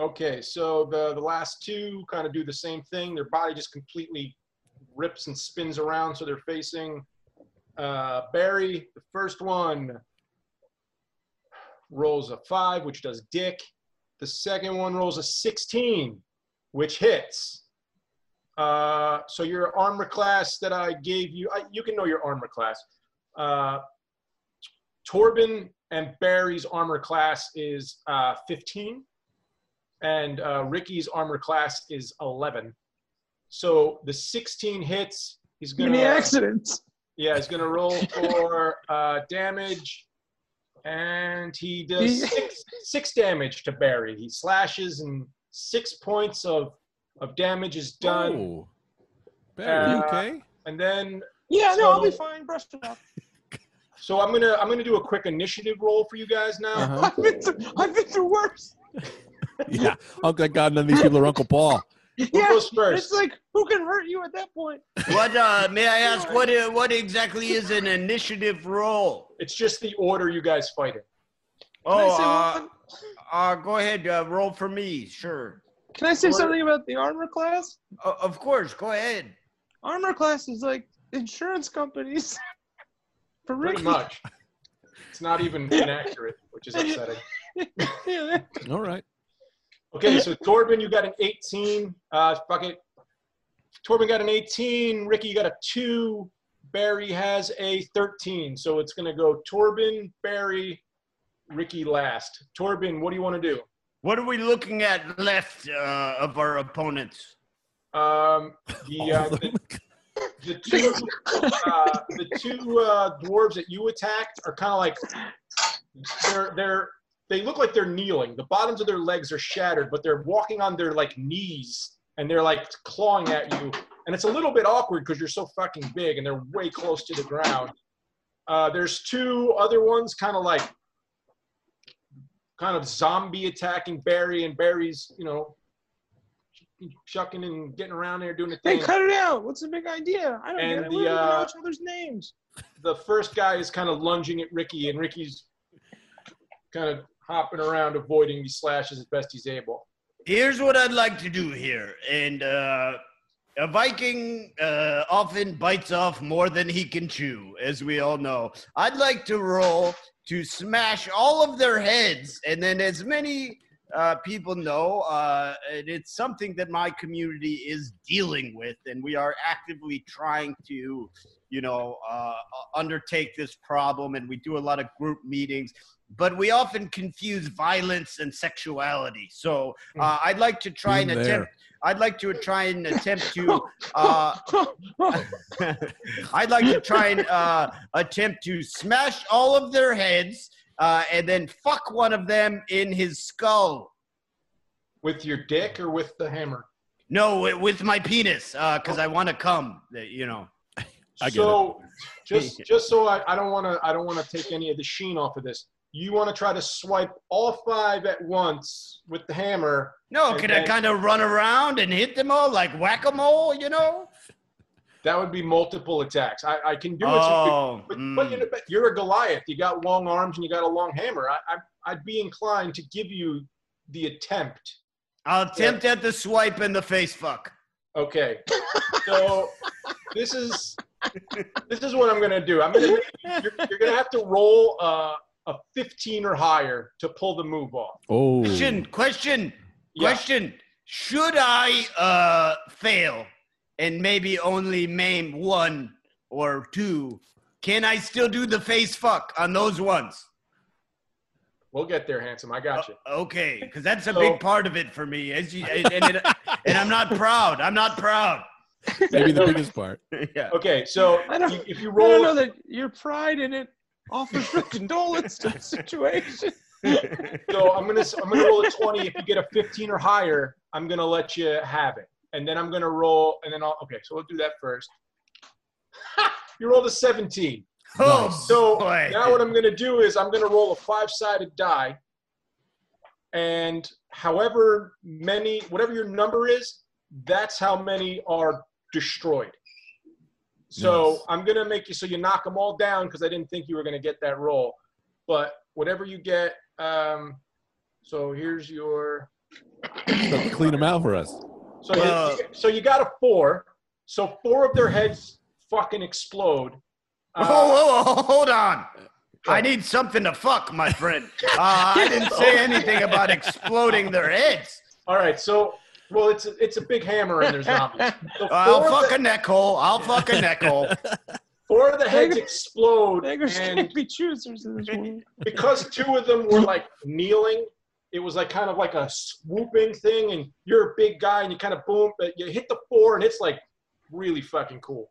Okay, so the the last two kind of do the same thing. Their body just completely rips and spins around, so they're facing uh, Barry. The first one rolls a five, which does Dick. The second one rolls a sixteen, which hits. Uh, so your armor class that I gave you, I, you can know your armor class. Uh, Torben and Barry's armor class is uh, 15 and uh, Ricky's armor class is 11. So the 16 hits. He's gonna Many accidents. yeah, he's gonna roll for uh, damage, and he does six, [LAUGHS] six damage to Barry. He slashes, and six points of of damage is done. Oh. Barry, you Uh, okay? And then, Yeah, no, I'll be So- fine. Brush it off. [LAUGHS] so I'm gonna I'm gonna do a quick initiative roll for you guys now. Uh-huh. I've been through, I've been through worse. [LAUGHS] Yeah. Oh, God, none of these people are Uncle Paul. Who Yeah, goes first? it's like who can hurt you at that point? What uh, may I [LAUGHS] ask? What uh, what exactly is an initiative roll? It's just the order you guys fight in. Can I Oh, say uh, uh, go ahead. Uh, roll for me. Sure. Can I say Or- something about the armor class? O- of course. Go ahead. Armor class is like insurance companies. [LAUGHS] For Pretty Ricky. much. It's not even [LAUGHS] inaccurate, which is upsetting. yeah. All right. Okay, so Torben, you got an 18. Uh, fuck it. Torben got an 18. Ricky, got a 2. Barry has a 13. So it's going to go Torben, Barry, Ricky last. Torben, what do you want to do? What are we looking at left uh, of our opponents? Um, the, [LAUGHS] uh, the, the two uh, the two uh, dwarves that you attacked are kind of like they're they're they look like they're kneeling. The bottoms of their legs are shattered, but they're walking on their like knees and they're like clawing at you. And it's a little bit awkward because you're so fucking big and they're way close to the ground. Uh, there's two other ones, kind of like kind of zombie attacking Barry, and Barry's you know chucking and getting around there doing the Hey, cut it out. What's the big idea? I don't And get it. the, We don't uh, know each other's names. the first guy is kind of lunging at Ricky, and Ricky's kind of hopping around, avoiding these slashes as best he's able. Here's what I'd like to do here. And uh, a Viking uh, often bites off more than he can chew, as we all know. I'd like to roll to smash all of their heads. And then, as many uh, people know, uh, it's something that my community is dealing with. And we are actively trying to, you know, uh, undertake this problem. And we do a lot of group meetings but we often confuse violence and sexuality. So uh, I'd like to try and attempt. I'd like to try and attempt to. Uh, [LAUGHS] I'd like to try and uh, attempt to smash all of their heads uh, and then fuck one of them in his skull. With your dick or with the hammer? No, with my penis, because I want to come. uh, You know. I get so just just so I, I don't want to I don't want to take any of the sheen off of this. You want to try to swipe all five at once with the hammer. No, can I kind of run around and hit them all like whack a mole? You know. That would be multiple attacks. I, I can do it. Oh, But, mm. but you know, but you're a Goliath. You got long arms and you got a long hammer. I, I, I'd be inclined to give you the attempt. I'll attempt at the swipe and the face fuck. Okay. So this is this is what I'm gonna do. I'm gonna you're, you're gonna have to roll uh, a 15 or higher to pull the move off. Oh, Question, question, Yeah. question. Should I uh fail and maybe only maim one or two? Can I still do the face fuck on those ones? We'll get there, handsome. I got you. Okay, because that's a So- big part of it for me. As you, and, it, and I'm not proud. I'm not proud. maybe the biggest part. [LAUGHS] yeah. Okay, so I don't- you- if you I don't know that your pride in it offers real condolence to the situation. so I'm gonna I'm gonna roll a 20. If you get a 15 or higher, I'm gonna let you have it, and then I'm gonna roll, and then I'll okay. So we'll do that first. [LAUGHS] you rolled a 17. Oh, So boy. now what I'm going to do is I'm going to roll a five-sided die, and however many, whatever your number is, that's how many are destroyed. So Nice. I'm going to make you so you knock them all down because I didn't think you were going to get that roll. But whatever you get, um, so here's your. Start to clean them out for us. So you, so you got a four. So four of their heads fucking explode. Uh, Whoa, whoa, whoa, hold on. I need something to fuck, my friend. [LAUGHS] Uh, I didn't say anything about exploding their heads. All right, so well, it's a, it's a big hammer and there's zombies. [LAUGHS] So I'll fuck the, a neck hole. I'll fuck a neck hole. four of the heads explode, Beggars and [LAUGHS] can't be choosers in this world. because two of them were like kneeling, it was like kind of like a swooping thing. And you're a big guy, and you kind of boom, but you hit the four, and it's like really fucking cool.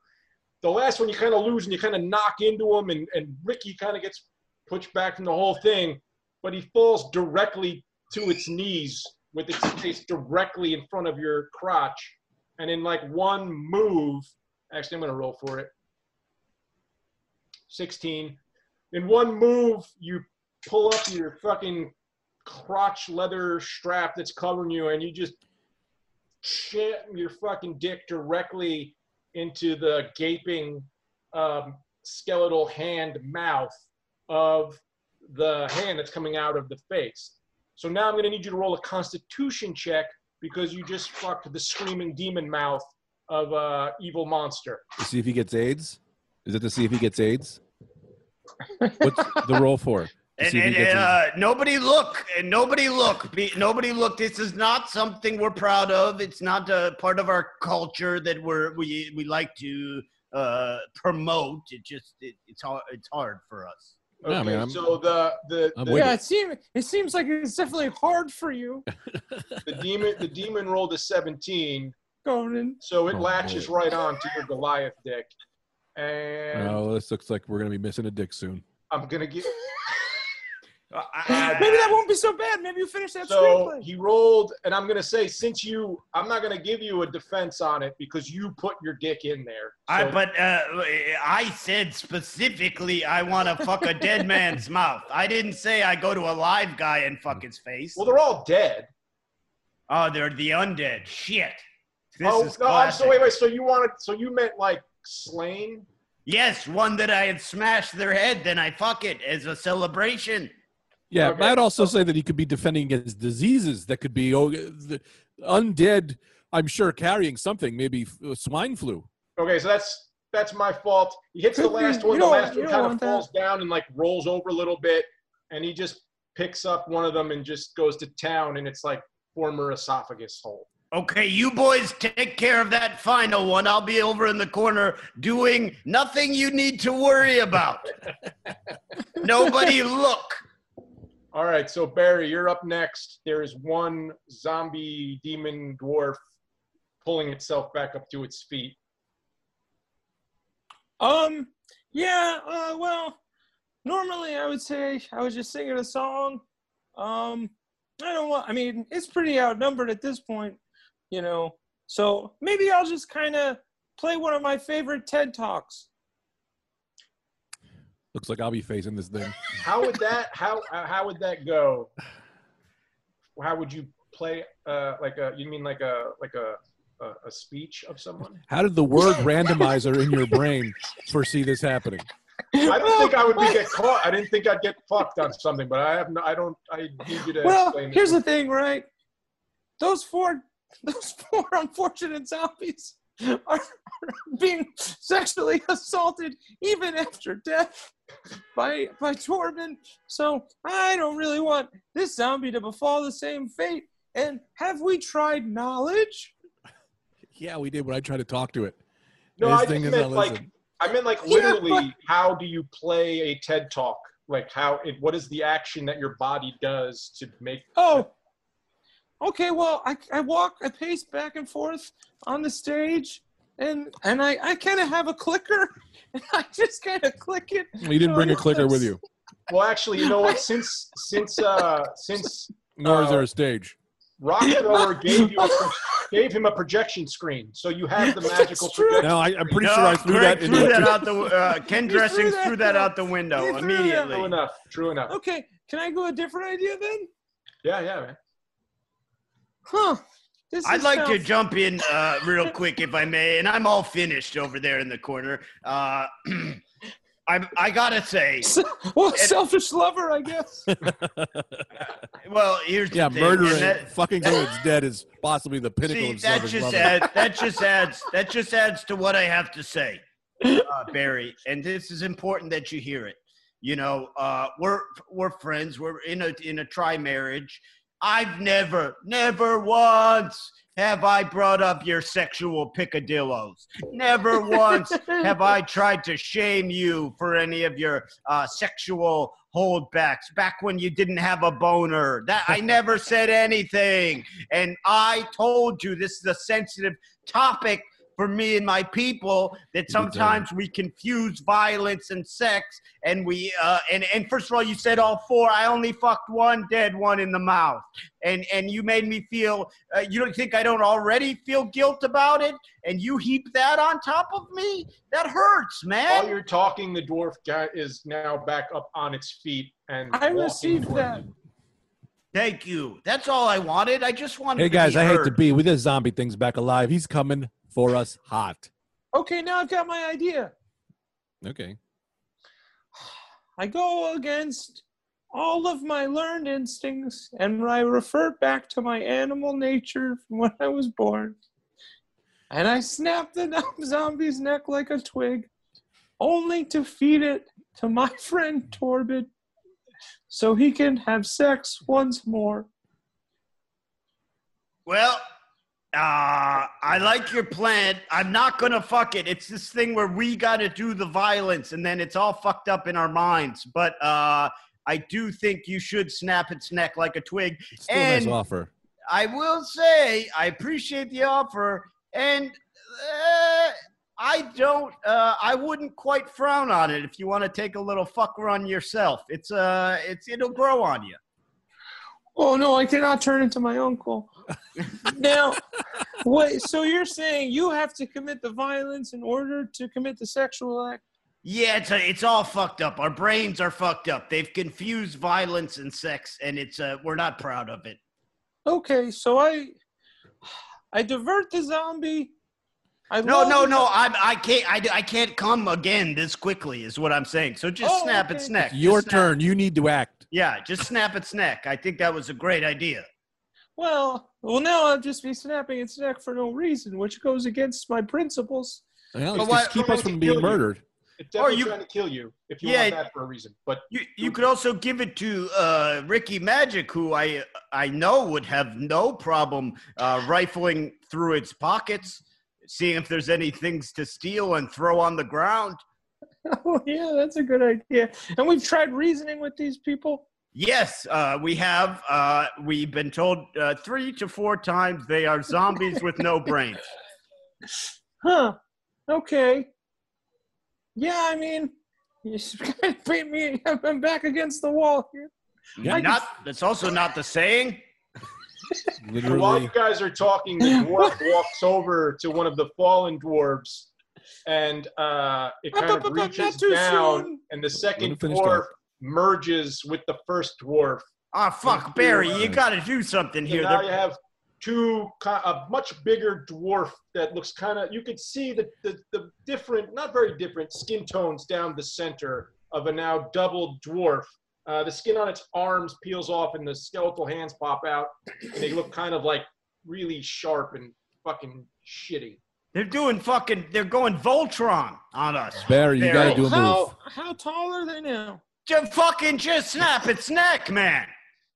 The last one you kind of lose, and you kind of knock into him, and and Ricky kind of gets pushed back from the whole thing, but he falls directly to its knees with its face directly in front of your crotch. And in like one move, actually, I'm going to roll for it. 16. In one move, you pull up your fucking crotch leather strap that's covering you, and you just shit your fucking dick directly into the gaping um, skeletal hand mouth of the hand that's coming out of the face. So now I'm going to need you to roll a constitution check because you just fucked the screaming demon mouth of a evil monster. To see if he gets AIDS. Is it to see if he gets AIDS? What's the roll for? And, see if he and, and, uh, nobody look, and nobody look, Be, nobody look. This is not something we're proud of. It's not a part of our culture that we're we we like to uh, promote. It just it, it's hard. It's hard for us. Okay, Yeah, I mean, I'm- so the the, the, Yeah, it seems it seems like it's definitely hard for you. [LAUGHS] the demon the demon rolled a 17 Conan. So it Oh, latches boy. right on to your Goliath dick. And Oh, this looks like we're gonna be missing a dick soon. I'm gonna get Uh, Maybe that won't be so bad. Maybe you finish that so screenplay. he rolled, and I'm gonna say since you, I'm not gonna give you a defense on it because you put your dick in there. I, but uh, I said specifically I want to fuck a dead man's mouth. I didn't say I go to a live guy and fuck his face. well, they're all dead. Oh, they're the undead. Shit. This oh is no! I'm classic. so wait, wait. So you wanted? So you meant like slain? Yes, one that I had smashed their head, then I fuck it as a celebration. Yeah, Okay. I'd also say that he could be defending against diseases that could be oh, the undead. I'm sure carrying something, maybe uh, swine flu. Okay, so that's that's my fault. He hits the Could be. last You one. The last you one kind of want that. falls down and like rolls over a little bit, and he just picks up one of them and just goes to town, and it's like former esophagus hole. Okay, you boys take care of that final one. I'll be over in the corner doing nothing you need to worry about. [LAUGHS] Nobody look. All right, so Barry, you're up next. There is one zombie demon dwarf pulling itself back up to its feet. Um, yeah, uh, well, normally I would say I was just singing a song. Um, I don't want, I mean, it's pretty outnumbered at this point, you know, so maybe I'll just kind of play one of my favorite TED Talks. Looks like I'll be facing this thing. How would that how uh, how would that go? How would you play uh like a you mean like a like a a, a speech of someone? How did the word randomizer in your brain foresee this happening? I don't think I would be get caught. I didn't think I'd get fucked on something, but I have no. I don't. I need you to Well, explain. here's it. the thing, right? Those four, [LAUGHS] those four unfortunate zombies are, are being sexually assaulted even after death by by Torben. So I don't really want this zombie to befall the same fate. And have we tried knowledge? Yeah, we did when I tried to talk to it. No, I thing just is meant like listening. I meant like Yeah, literally. but- How do you play a TED talk? Like how? It, what is the action that your body does to make? Oh, okay. Well, I, I walk, I pace back and forth on the stage, and and I, I kind of have a clicker, [LAUGHS] and I just kind of click it. You didn't bring a clicker with you, Well, actually, you know what? [LAUGHS] Since since uh since nor is Uh, there a stage. Rock Thrower [LAUGHS] gave you a, pro- gave him a projection screen, so you have the magical That's true. projection. No, I, I'm pretty No, sure I threw Greg that threw into that it. out the. Uh, Ken He threw Dressings that threw that out. out the window He threw that True immediately. enough. True enough. Okay, can I go a different idea then? Yeah, yeah, man. Huh. This I'd is like to jump in uh, real quick, if I may, and I'm all finished over there in the corner. Uh, [CLEARS THROAT] I I gotta say, well, selfish lover, I guess. [LAUGHS] well, here's Yeah, the thing, murdering, that- fucking till it's dead is possibly the pinnacle See, of that selfish just love. adds [LAUGHS] that just adds that just adds to what I have to say, uh, Barry. And this is important that you hear it. You know, uh, we're we're friends. We're in a in a tri marriage. I've never, never once have I brought up your sexual picadillos. Never once have I [LAUGHS] tried to shame you for any of your uh, sexual holdbacks back when you didn't have a boner. That I never said anything. And I told you this is a sensitive topic for me and my people that sometimes we confuse violence and sex and we uh and and first of all you said all four. I only fucked one dead one in the mouth. And and you made me feel uh, you don't think i don't already feel guilt about it? And you heap that on top of me? That hurts man. While you're talking, the dwarf guy is now back up on its feet and I received that. you. thank you. That's all i wanted. I just wanted Hey to guys, be I hate to be with this zombie thing's back alive. He's coming for us hot. Okay, now I've got my idea. Okay. I go against all of my learned instincts and I refer back to my animal nature from when I was born. And I snap the [LAUGHS] zombie's neck like a twig, only to feed it to my [LAUGHS] friend Torbid so he can have sex once more. Well, uh, I like your plan. I'm not gonna fuck it. It's this thing where we gotta do the violence, and then it's all fucked up in our minds. But uh, I do think you should snap its neck like a twig. Still a nice offer. I will say I appreciate the offer, and uh, I don't. Uh, I wouldn't quite frown on it if you want to take a little fuck run yourself. It's uh, it's it'll grow on you. Oh no, I cannot turn into my uncle. Now, wait. So you're saying you have to commit the violence in order to commit the sexual act? Yeah, it's a, it's all fucked up. Our brains are fucked up. They've confused violence and sex, and it's uh, we're not proud of it. Okay, so I, I divert the zombie. I No, no, no. I'm I can't I, I can't come again this quickly. Is what I'm saying. So just Oh, snap okay. its neck. Your Just snap- turn. You need to act. Yeah, just snap its neck. I think that was a great idea. Well, well, now I'll just be snapping its neck for no reason, which goes against my principles. Well, But it's why- just keep us from being you? murdered. It's definitely you- trying to kill you if you Yeah. want that for a reason. But You you could also give it to uh, Ricky Magic, who I I know would have no problem uh, rifling through its pockets, seeing if there's any things to steal and throw on the ground. [LAUGHS] Oh yeah, that's a good idea. And we've tried reasoning with these people. Yes, uh, we have. Uh, we've been told uh, three to four times they are zombies with no [LAUGHS] brains. Huh. Okay. Yeah, I mean, you kind of paint me. I'm back against the wall here. Yeah. I Not that's also not the saying. So while you guys are talking, the dwarf walks over to one of the fallen dwarves, and uh, it kind of up, up, not reaches down, soon. and the second him finish dwarf merges with the first dwarf. Ah, fuck, Barry, you got to do something So here. now They're- you have two, a much bigger dwarf that looks kind of. You could see the, the the different, not very different skin tones down the center of a now doubled dwarf. Uh, the skin on its arms peels off, and the skeletal hands pop out, and they look kind of like really sharp and fucking shitty. They're doing fucking. They're going Voltron on us. Barry, you got to do a move. How how tall are they now? Just fucking just snap its neck, man.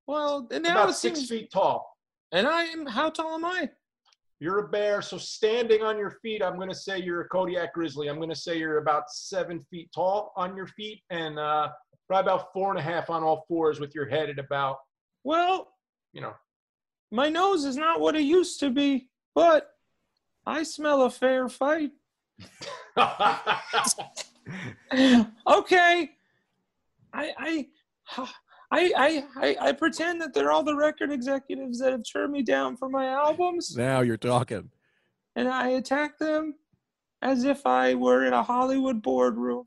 Well, and now About it six seems. feet tall. And I am. How tall am I? You're a bear, so standing on your feet, I'm going to say you're a Kodiak grizzly. I'm going to say you're about seven feet tall on your feet and uh, probably about four and a half on all fours with your head at about, Well, you know. my nose is not what it used to be, but I smell a fair fight. [LAUGHS] [LAUGHS] okay. I I I I I, I pretend that they're all the record executives that have turned me down for my albums, Now you're talking. and I attack them as if I were in a Hollywood boardroom.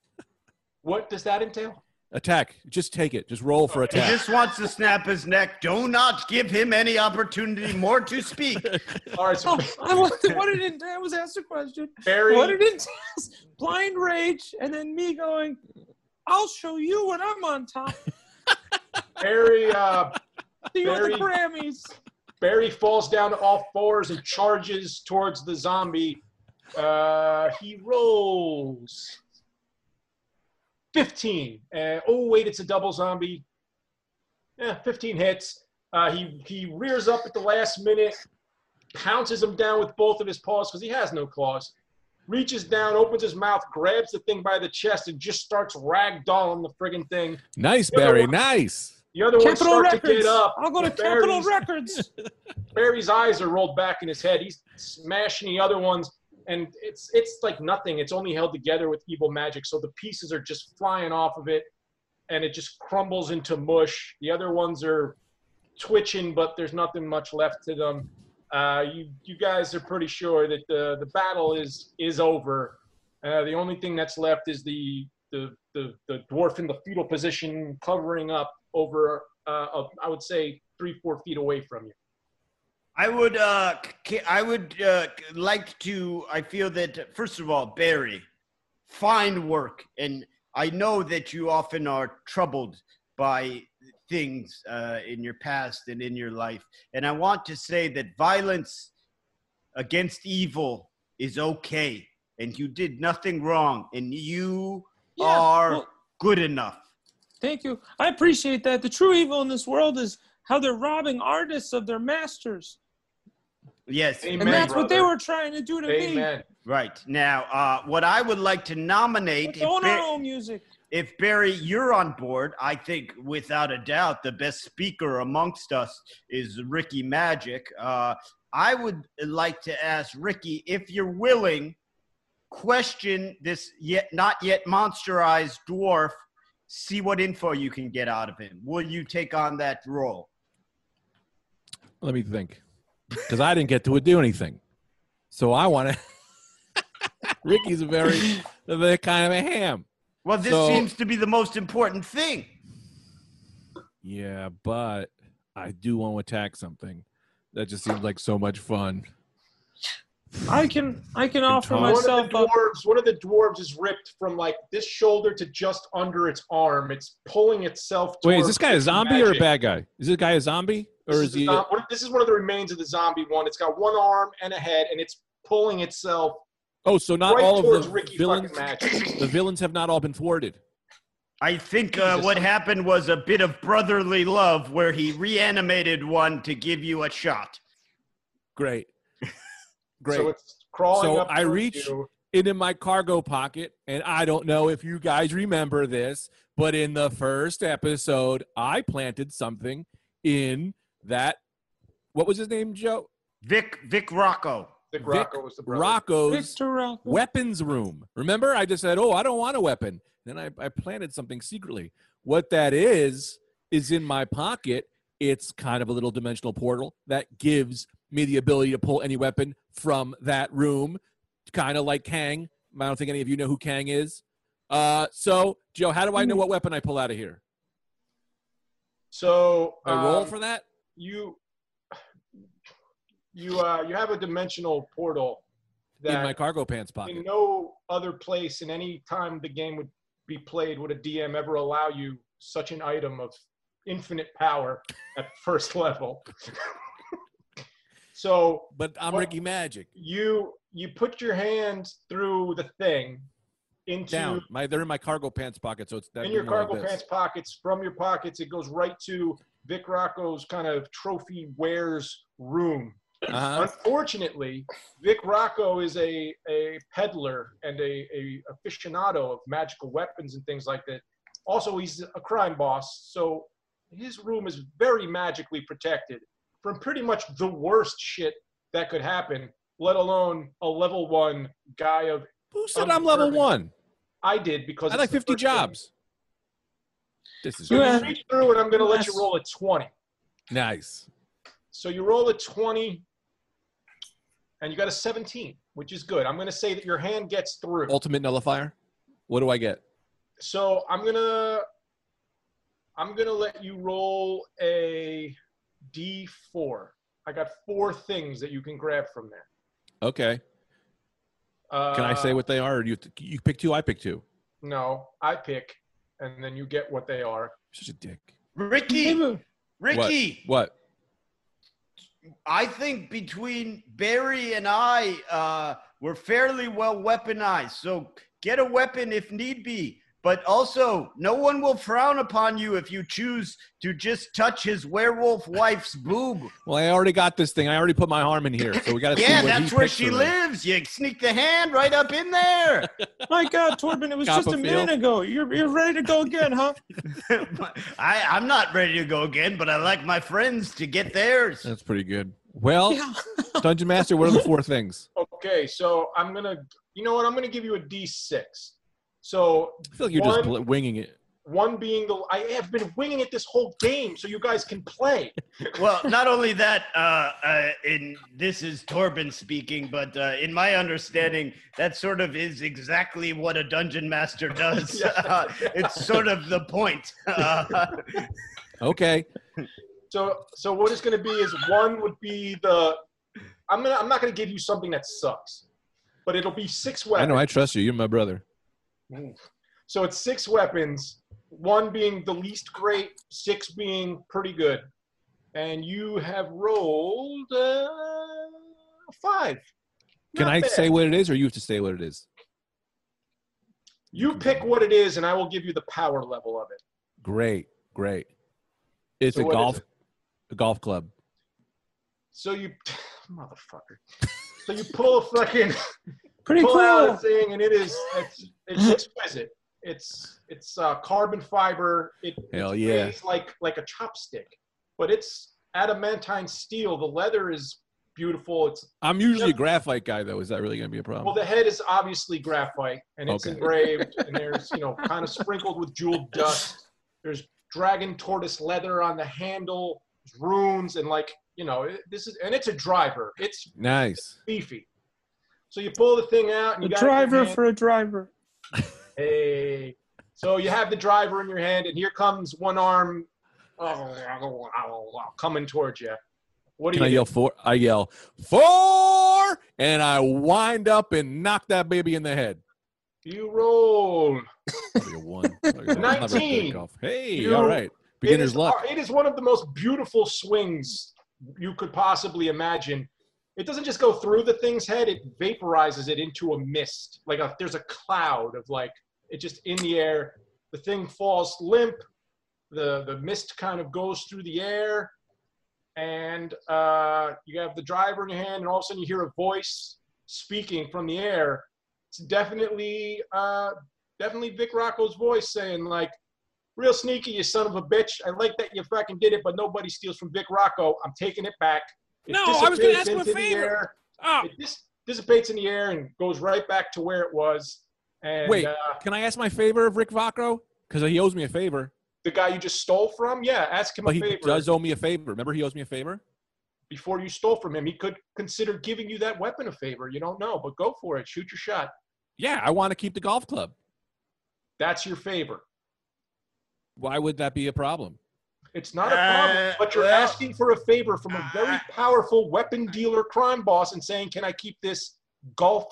[LAUGHS] what does that entail? Attack. Just take it. Just roll for attack. He just wants to snap his neck. Do not give him any opportunity more to speak. [LAUGHS] All right, so Oh, I wanted, what did it? I was asked a question. Barry, What did it? Blind rage, and then me going. I'll show you when I'm on top. [LAUGHS] Barry, uh, See you at the Grammys. Barry falls down to all fours and charges towards the zombie. Uh, he rolls 15. Uh, oh, wait, it's a double zombie. Yeah, 15 hits. Uh, he, he rears up at the last minute, pounces him down with both of his paws because he has no claws. Reaches down, opens his mouth, grabs the thing by the chest, and just starts ragdolling the friggin' thing. Nice, Barry. one- Nice. The other ones Capitol start to get up. I'll go to but Capitol Records. [LAUGHS] Barry's eyes are rolled back in his head. He's smashing the other ones, and it's it's like nothing. It's only held together with evil magic, so the pieces are just flying off of it, and it just crumbles into mush. The other ones are twitching, but there's nothing much left to them. Uh, you you guys are pretty sure that the the battle is is over. Uh, the only thing that's left is the the the, the dwarf in the fetal position, covering up over. Uh, would say three four feet away from you. I would, uh, I would uh, like to. I feel that first of all, Barry, fine work, and I know that you often are troubled by things uh, in your past and in your life, and I want to say that violence against evil is okay, and you did nothing wrong, and you Yeah, are well- good enough. Thank you. I appreciate that. The true evil in this world is how they're robbing artists of their masters. Yes, And Amen, that's what they were trying to do to me. Right now. Uh, what I would like to nominate. Let's if own our own music. If Barry, you're on board, I think without a doubt the best speaker amongst us is Ricky Magic. Uh, I would like to ask Ricky if you're willing, question this yet not yet monsterized dwarf, see what info you can get out of him. Will you take on that role? Let me think, because I didn't get to do anything. So I want to. [LAUGHS] Ricky's a very, very kind of a ham. Well, this So- seems to be the most important thing. Yeah, but I do want to attack something. That just seems like so much fun. I can I can offer toss. One of myself the up. dwarves, one of the dwarves is ripped from like this shoulder to just under its arm. It's pulling itself. Wait, is this guy a its zombie or a bad guy? Is this guy a zombie or This is is, he? zom- one- this is one of the remains of the zombie one. It's got one arm and a head, and it's pulling itself Oh, so not right all of the Ricky villains. The villains have not all been thwarted. I think uh, what happened was a bit of brotherly love where he reanimated one to give you a shot. Great, [LAUGHS] great. So it's crawling So up. I towards reach- you. it in my cargo pocket, and I don't know if you guys remember this, but in the first episode, I planted something in that. What was his name, Joe? Vic Vic Rocco. Vic Vic Rocco was the brother. Rocco's Rocco. weapons room. Remember, I just said, "Oh, I don't want a weapon." Then I, I planted something secretly. What that is is in my pocket. It's kind of a little dimensional portal that gives me the ability to pull any weapon from that room, kind of like Kang. I don't think any of you know who Kang is. Uh, so, Joe, how do I know what weapon I pull out of here? So I roll um, for that. you. You uh, you have a dimensional portal that in my cargo pants pocket. in no other place in any time the game would be played would a DM ever allow you such an item of infinite power at first [LAUGHS] level. [LAUGHS] so But I'm Ricky Magic. you you put your hand through the thing into Down. My they're in my cargo pants pocket, so it's that in your more like cargo pants pockets. From your pockets, it goes right to Vic Rocco's kind of trophy wares room. Uh-huh. Unfortunately, Vic Rocco is a, a peddler and a, a aficionado of magical weapons and things like that. Also, he's a crime boss, so his room is very magically protected from pretty much the worst shit that could happen, let alone a level one guy of. Who said I'm level one? I did because I like 50 first thing. jobs. This is So You you reach through, and I'm going to let you roll a 20. nice. So you roll a 20, and you got a 17, which is good. I'm going to say that your hand gets through. Ultimate nullifier. What do I get? So I'm gonna I'm gonna let you roll a D4. I got four things that you can grab from there. Okay. Uh, Can I say what they are, or you you pick two? I pick two. No, I pick, and then you get what they are. Such a dick. Ricky, Maybe- Ricky, What? I think between Barry and I, uh, we're fairly well weaponized. So get a weapon if need be. But also, no one will frown upon you if you choose to just touch his werewolf wife's boob. Well, I already got this thing. I already put my arm in here, so we got to [COUGHS] Yeah, see what that's he where picks she for me. lives. You sneak the hand right up in there. [LAUGHS] My God, Torben, it was just a Copperfield. minute ago. You're you're ready to go again, huh? [LAUGHS] I, I'm not ready to go again, but I like my friends to get theirs. That's pretty good. Well, Yeah. [LAUGHS] Dungeon Master, what are the four things? Okay, so I'm gonna you know what? I'm gonna give you a D6. So I feel like you're just One- bl- winging it. one being the I have been winging it this whole game, so you guys can play. [LAUGHS] Well, not only that, uh, uh, in this is Torben speaking, but uh, in my understanding, that sort of is exactly what a dungeon master does. [LAUGHS] Yeah. Uh, it's sort of the point. Uh, [LAUGHS] Okay. So so what it's gonna be is one would be the I'm gonna I'm not gonna give you something that sucks, but it'll be six weapons. I weapons. know. I trust you. You're my brother. So it's six weapons, one being the least great, six being pretty good. And you have rolled uh, five. Can Not I bad. say what it is, or you have to say what it is? You pick what it is, and I will give you the power level of it. Great, great. It's So a what is golf, it? a golf club. So you, [SIGHS] motherfucker. So you pull a fucking Pretty pull out a cool. thing, and it is it's, it's [LAUGHS] exquisite. It's it's uh, carbon fiber. It, Hell it's yeah. raised like like a chopstick, but it's adamantine steel. The leather is beautiful. It's I'm usually a graphite guy, though. Is that really going to be a problem? well, the head is obviously graphite, and it's Okay. engraved, and there's you know kind of sprinkled with jeweled dust. There's dragon tortoise leather on the handle, there's runes, and like you know this is, and it's a driver. It's nice. beefy. So you pull the thing out, and A got it in your driver for a driver. [LAUGHS] Hey. So you have the driver in your hand, and here comes one arm oh, oh, oh, coming towards you. What do Can I you yell four? I yell four, and I wind up and knock that baby in the head. You roll. Probably a one. [LAUGHS] Probably a one. Not very good 19. golf. Hey, You- all right. Beginner's is- luck. It is one of the most beautiful swings you could possibly imagine. It doesn't just go through the thing's head; it vaporizes it into a mist. Like a, there's a cloud of like it just in the air. The thing falls limp. The the mist kind of goes through the air, and uh, you have the driver in your hand, and all of a sudden you hear a voice speaking from the air. It's definitely uh, definitely Vic Rocco's voice saying like. Real sneaky, you son of a bitch. I like that you fucking did it, but nobody steals from Vic Rocco. I'm taking it back. No, I was gonna ask him a favor. Oh, It dis- dissipates in the air and goes right back to where it was. And Wait. uh, can I ask my favor of Rick Vacro? Because he owes me a favor. the guy you just stole from, yeah, ask him But a favor. he does owe me a favor. Remember, he owes me a favor. Before you stole from him, he could consider giving you that weapon a favor. You don't know, but go for it. Shoot your shot. Yeah, I want to keep the golf club. That's your favor. Why would that be a problem? It's not a problem, Uh, but you're well, asking for a favor from a very uh, powerful weapon dealer crime boss and saying, "Can I keep this golf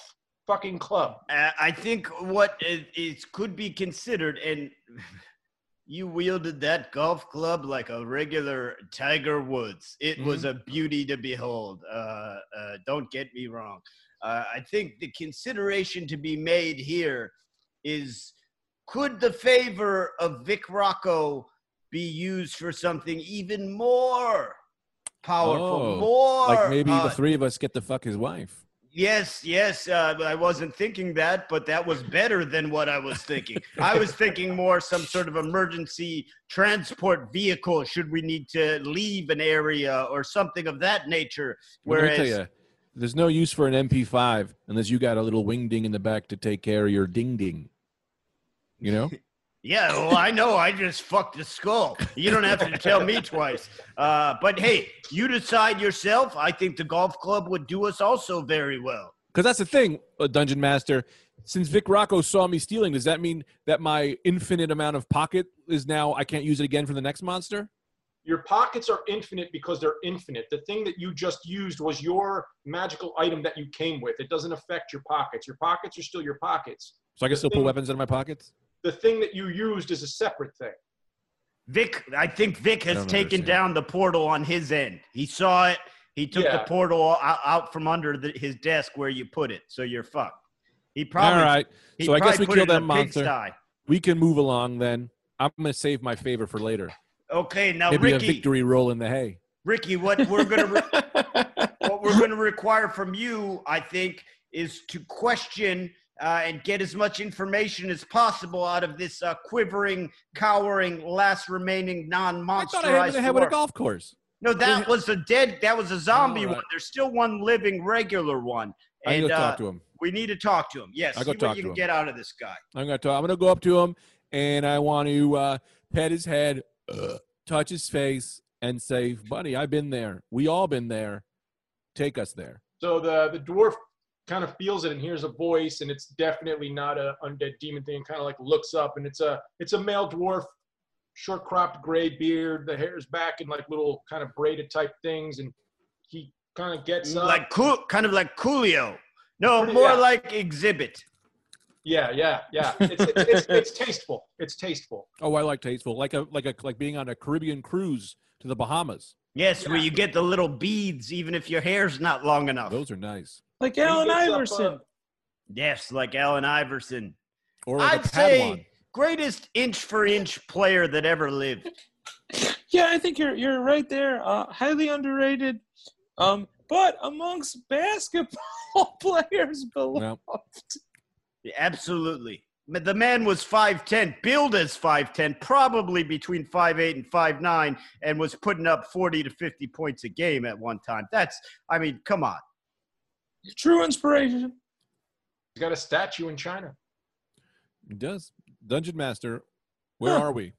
fucking club?" Uh, I think what is, is could be considered, and [LAUGHS] you wielded that golf club like a regular Tiger Woods. It was a beauty to behold. Uh, uh, don't get me wrong. Uh, I think the consideration to be made here is could the favor of Vic Rocco be used for something even more powerful, Oh, more Like maybe uh, the three of us get to fuck his wife. Yes, yes. Uh, I wasn't thinking that, but that was better than what I was thinking. I was thinking more some sort of emergency transport vehicle should we need to leave an area or something of that nature. Well, let me Whereas, tell you, there's no use for an MP5 unless you got a little wing ding in the back to take care of your ding ding. You know? [LAUGHS] yeah, well, I know. I just fucked the skull. You don't have to tell me twice. Uh, but hey, you decide yourself. I think the golf club would do us also very well. Because that's the thing, uh, Dungeon Master. Since Vic Rocco saw me stealing, does that mean that my infinite amount of pocket is now I can't use it again for the next monster? Your pockets are infinite because they're infinite. The thing that you just used was your magical item that you came with. It doesn't affect your pockets. Your pockets are still your pockets. So I can The still pull weapons out of my pockets? The thing that you used is a separate thing. Vic, I think Vic has don't taken understand. down the portal on his end. He saw it. He took the portal out, out from under the, his desk where you put it. So you're fucked. He probably. All right. So I guess we put killed that monster. pigsty. We can move along then. I'm going to save my favor for later. Okay, now Maybe a Ricky, victory roll in the hay. Ricky, what we're gonna re- [LAUGHS] what we're gonna require from you, I think, is to question uh, and get as much information as possible out of this uh, quivering, cowering, last remaining I non-monsterized. thought I had it in the head with a golf course. No, that was a dead. That was a zombie All right. one. There's still one living, regular one, I and go uh, talk to him. we need to talk to him. Yes, I'll go see talk what you to can him. get out of this guy. I'm gonna talk. I'm gonna go up to him and I want to uh, pet his head, uh, touch his face, and say, "Buddy, I've been there. We all been there. Take us there." So the the dwarf kind of feels it and hears a voice, and it's definitely not a undead demon thing. Kind of like looks up, and it's a it's a male dwarf, short cropped gray beard. The hair's back in like little kind of braided type things, and he kind of gets up. Like cool, kind of like Coolio. No, Pretty- more yeah. like Xzibit. yeah, yeah, yeah. [LAUGHS] It's, it's, it's, it's tasteful. It's tasteful. Oh, I like tasteful, like a like a like being on a Caribbean cruise to the Bahamas. Yes, where you get the little beads, even if your hair's not long enough. Those are nice. Like He Allen gets up, uh, Iverson. Yes, like Allen Iverson. Or like I'd a say greatest inch for inch player that ever lived. [LAUGHS] Yeah, I think you're you're right there. Uh, highly underrated. Um, but amongst basketball [LAUGHS] players below, Well, Absolutely. the man was 5'10, billed as 5'10, probably between 5'8 and 5'9, and was putting up 40 to 50 points a game at one time. That's, I mean, come on. True inspiration. He's got a statue in China. He does. Dungeon Master, where Huh. are we?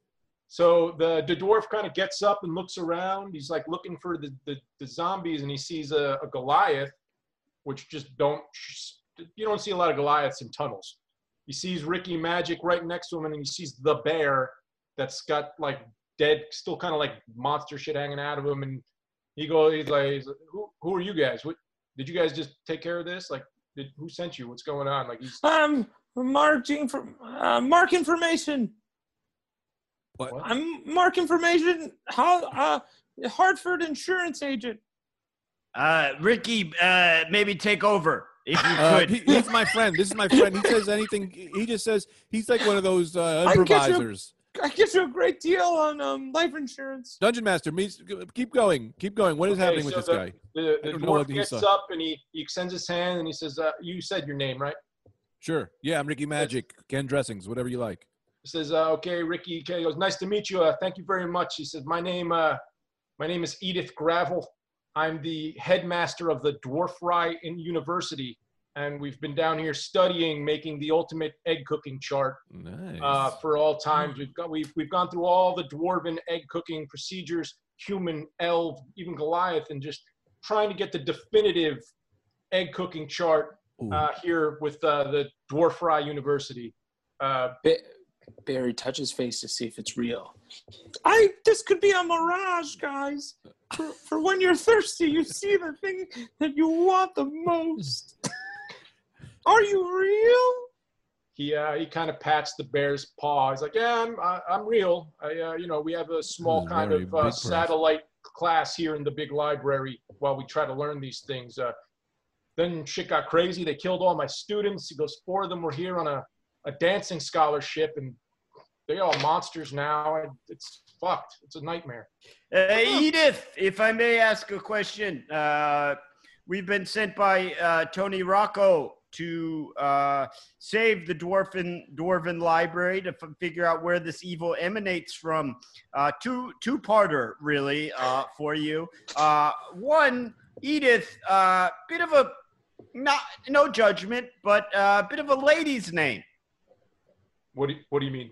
So the, the dwarf kind of gets up and looks around. He's like looking for the, the, the zombies, and he sees a, a Goliath, which just don't you don't see a lot of Goliaths in tunnels. He sees Ricky Magic right next to him, and he sees the bear that's got like dead, still kind of like monster shit hanging out of him. And he goes, he's like, he's like, who, who are you guys? What did you guys just take care of this? Like, did, who sent you? What's going on? Like he's I'm marking for uh, mark information. What? What? I'm mark information. How uh, Hartford insurance agent. Uh, Ricky, uh, maybe take over if you Uh, could. he- he's my friend. This is my friend. He says anything. He just says he's like one of those uh, I get improvisers. I get you a great deal on um, life insurance. Dungeon Master, meets, keep going. Keep going. What is Okay, happening with this the- guy? the, the dwarf what he gets up and he, he extends his hand and he says, uh, "You said your name, right?" Sure. Yeah, I'm Ricky Magic. Ken Dressings, whatever you like. He says, uh, "Okay, Ricky." Okay, he goes, "Nice to meet you. Uh, thank you very much." He says, "My name, uh, my name is Edith Gravel. I'm the headmaster of the Dwarf Rye in University, and we've been down here studying making the ultimate egg cooking chart Nice. uh, for all times. We've got we've we've gone through all the dwarven egg cooking procedures, human, elf, even Goliath, and just trying to get the definitive egg cooking chart uh, here with uh, the Dwarf Fry University. Uh, Ba- Barry touches face to see if it's real. I this could be a mirage, guys. For, for when you're thirsty, you see the thing that you want the most. Are you real? he uh, he kind of pats the bear's paw. He's like, "Yeah, I'm I, I'm real. I uh, you know we have a small is kind of uh, satellite class here in the big library while we try to learn these things." Uh, then shit got crazy. They killed all my students. He goes, four of them were here on a, a dancing scholarship, and they're all monsters now. It's fucked. It's a nightmare. Uh, Edith, if I may ask a question, uh, we've been sent by uh, Tony Rocco to uh, save the dwarven dwarven library to f- figure out where this evil emanates from. Uh, two two parter really uh, for you. Uh, one, Edith, uh, bit of a not no judgment, but a uh, bit of a lady's name, What do you, what do you mean?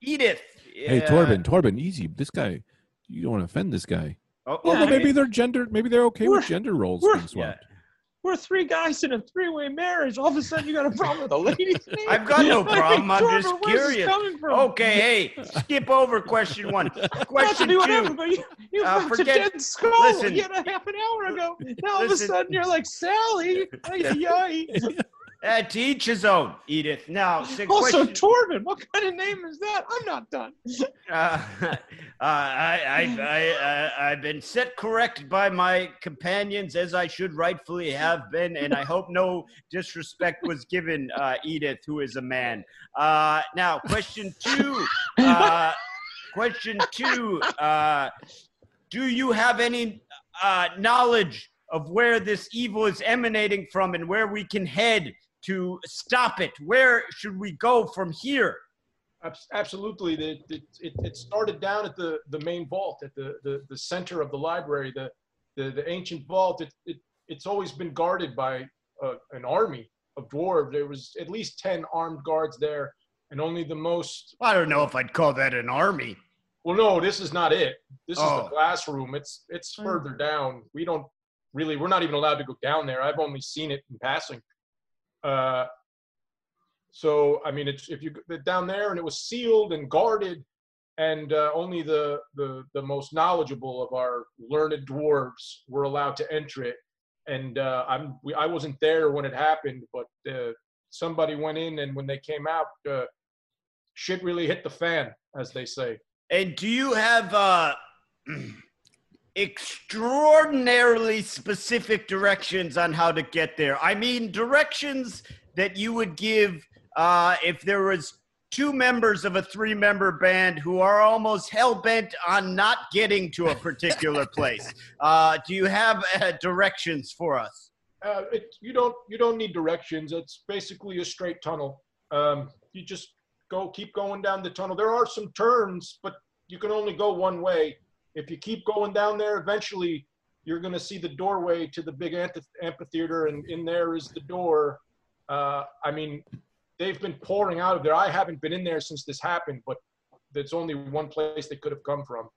Edith. hey, Uh, Torben, Torben, easy. This guy, you don't want to offend this guy. Oh, Yeah, Although I maybe mean- they're gender, maybe they're okay with gender roles being swapped. We're three guys in a three-way marriage. All of a sudden, you got a problem with a lady's name. I've got no problem. I'm Torben, just curious. Okay, hey, skip over question one. [LAUGHS] Question do whatever, two. but you, you Uh, left forget- a dead skull listen. yet a half an hour ago. Now all of a sudden you're like Sally. [LAUGHS] Ay, ay, ay. Uh, to each his own, Edith. Now, [LAUGHS] Also, question, Torben. What kind of name is that? I'm not done. [LAUGHS] uh, uh, I, I, I, uh, I've been set correct by my companions as I should rightfully have been, and I hope no disrespect was given, uh, Edith, who is a man. Uh, now, question two. [LAUGHS] Uh, question two. Uh, do you have any uh, knowledge of where this evil is emanating from and where we can head to stop it? Where should we go from here? Absolutely. The, it, it started down at the, the main vault, at the, the, the center of the library, the, the, the ancient vault. It, it, it's always been guarded by uh, an army of dwarves. There was at least 10 armed guards there, and only the most. I don't know if I'd call that an army. Well, no, this is not it. This is Oh. the classroom. It's, it's Mm. further down. We don't really, we're not even allowed to go down there. I've only seen it in passing. Uh, so I mean, it's if you down there and it was sealed and guarded, and uh, only the, the the most knowledgeable of our learned dwarves were allowed to enter it. And uh, I'm we, I wasn't there when it happened, but uh, somebody went in, and when they came out, uh, shit really hit the fan, as they say. And do you have uh, [CLEARS THROAT] extraordinarily specific directions on how to get there? I mean, directions that you would give uh, if there was two members of a three-member band who are almost hell-bent on not getting to a particular [LAUGHS] place. Uh, do you have uh, directions for us? Uh, it, you don't you don't need directions. It's basically a straight tunnel. Um, you just go keep going down the tunnel. There are some turns, but you can only go one way. If you keep going down there, eventually you're going to see the doorway to the big amphitheater, and in there is the door. Uh, I mean, they've been pouring out of there. I haven't been in there since this happened, but there's only one place they could have come from.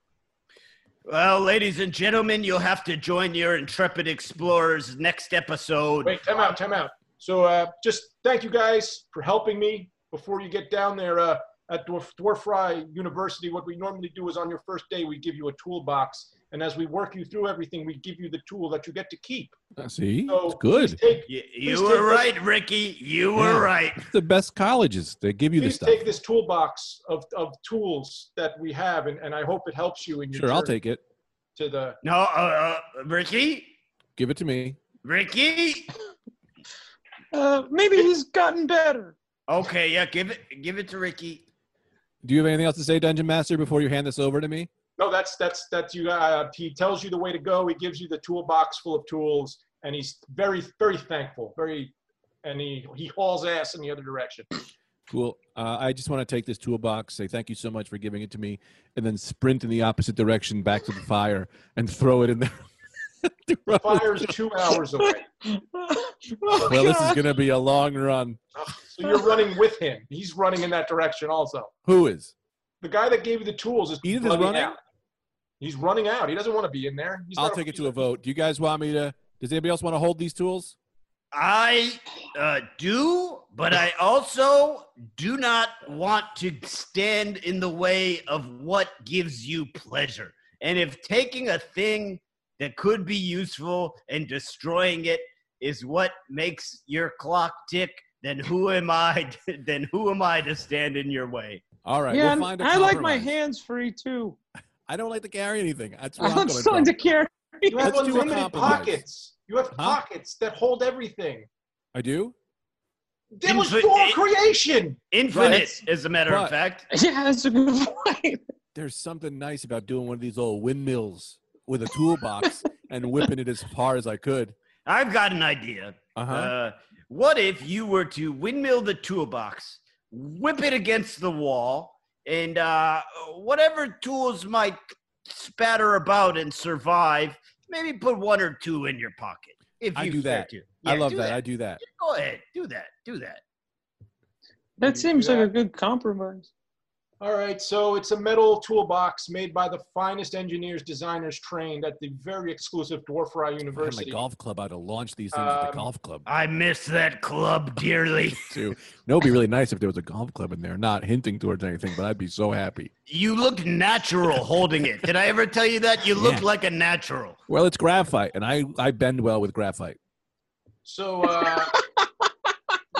Well, ladies and gentlemen, you'll have to join your intrepid explorers next episode. Wait, time out, time out. So uh, just thank you guys for helping me before you get down there uh, at Dwarf, Dwarf Fry University. What we normally do is on your first day, we give you a toolbox. And as we work you through everything, we give you the tool that you get to keep. Uh, See, So it's good. Take, You, you take were this- right, Ricky. You Yeah. were right. It's the best colleges. They give you the please stuff. take this toolbox of, of tools that we have, and, and I hope it helps you in your Sure, I'll take it. to the. No, uh, uh, Ricky, Give it to me. Ricky. Uh, maybe he's gotten better. Okay, yeah, give it, give it to Ricky. Do you have anything else to say, Dungeon Master, before you hand this over to me? No, that's that's that's you. Uh, he tells you the way to go. He gives you the toolbox full of tools, and he's very very thankful. Very, and he he hauls ass in the other direction. Cool. Uh, I just want to take this toolbox, say thank you so much for giving it to me, and then sprint in the opposite direction back to the fire and throw it in there. [LAUGHS] The fire's two hours away, oh, [LAUGHS] well, this is going to be a long run. So you're running with him. He's running in that direction also. Who is? The guy that gave you the tools is Edith is running running? out. He's running out. He doesn't want to be in there. He's I'll not- take it to a vote. Do you guys want me to? Does anybody else want to hold these tools? I uh, do, but I also do not want to stand in the way of what gives you pleasure. And if taking a thing that could be useful and destroying it is what makes your clock tick, then who am I? [LAUGHS] then who am I to stand in your way? All right. yeah, we'll and find a I like my hands free too. I don't like to carry anything. That's where [LAUGHS] I'm, I'm coming to carry. You have Let's unlimited pockets. You have Huh? pockets that hold everything. I do. That was Infin- your creation. Infinite, as a matter But- of fact. [LAUGHS] Yeah, that's a good point. There's something nice about doing one of these old windmills with a toolbox and whipping it as far as I could. I've got an idea. Uh-huh. Uh, what if you were to windmill the toolbox, whip it against the wall, and uh, whatever tools might spatter about and survive, maybe put one or two in your pocket. If you I you do that. to. I love do that. I do that. Go ahead, do that. Do that. That You do seems like that? a good compromise. All right, so it's a metal toolbox made by the finest engineers, designers trained at the very exclusive Dwarf Fry University. my golf club out to launch these things at Um, the golf club I miss that club dearly. [LAUGHS] too. No, it'd be really nice if there was a golf club in there. Not hinting towards anything, but I'd be so happy. You looked natural holding it. Did I ever tell you that? You look like a natural. Well, it's graphite, and I I bend well with graphite. So uh,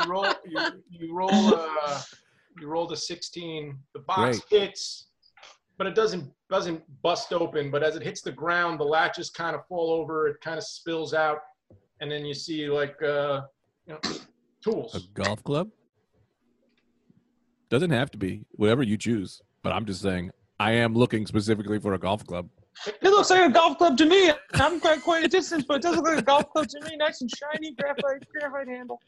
you roll, you, you roll, uh, you roll the 16. The box hits, but it doesn't doesn't bust open. But as it hits the ground, the latches kind of fall over. It kind of spills out, and then you see like uh, you know, [SNIFFS] tools. A golf club doesn't have to be whatever you choose, but I'm just saying I am looking specifically for a golf club. It looks like a golf club to me. I'm quite quite a distance, but it doesn't look like a golf club to me. Nice and shiny graphite graphite handle.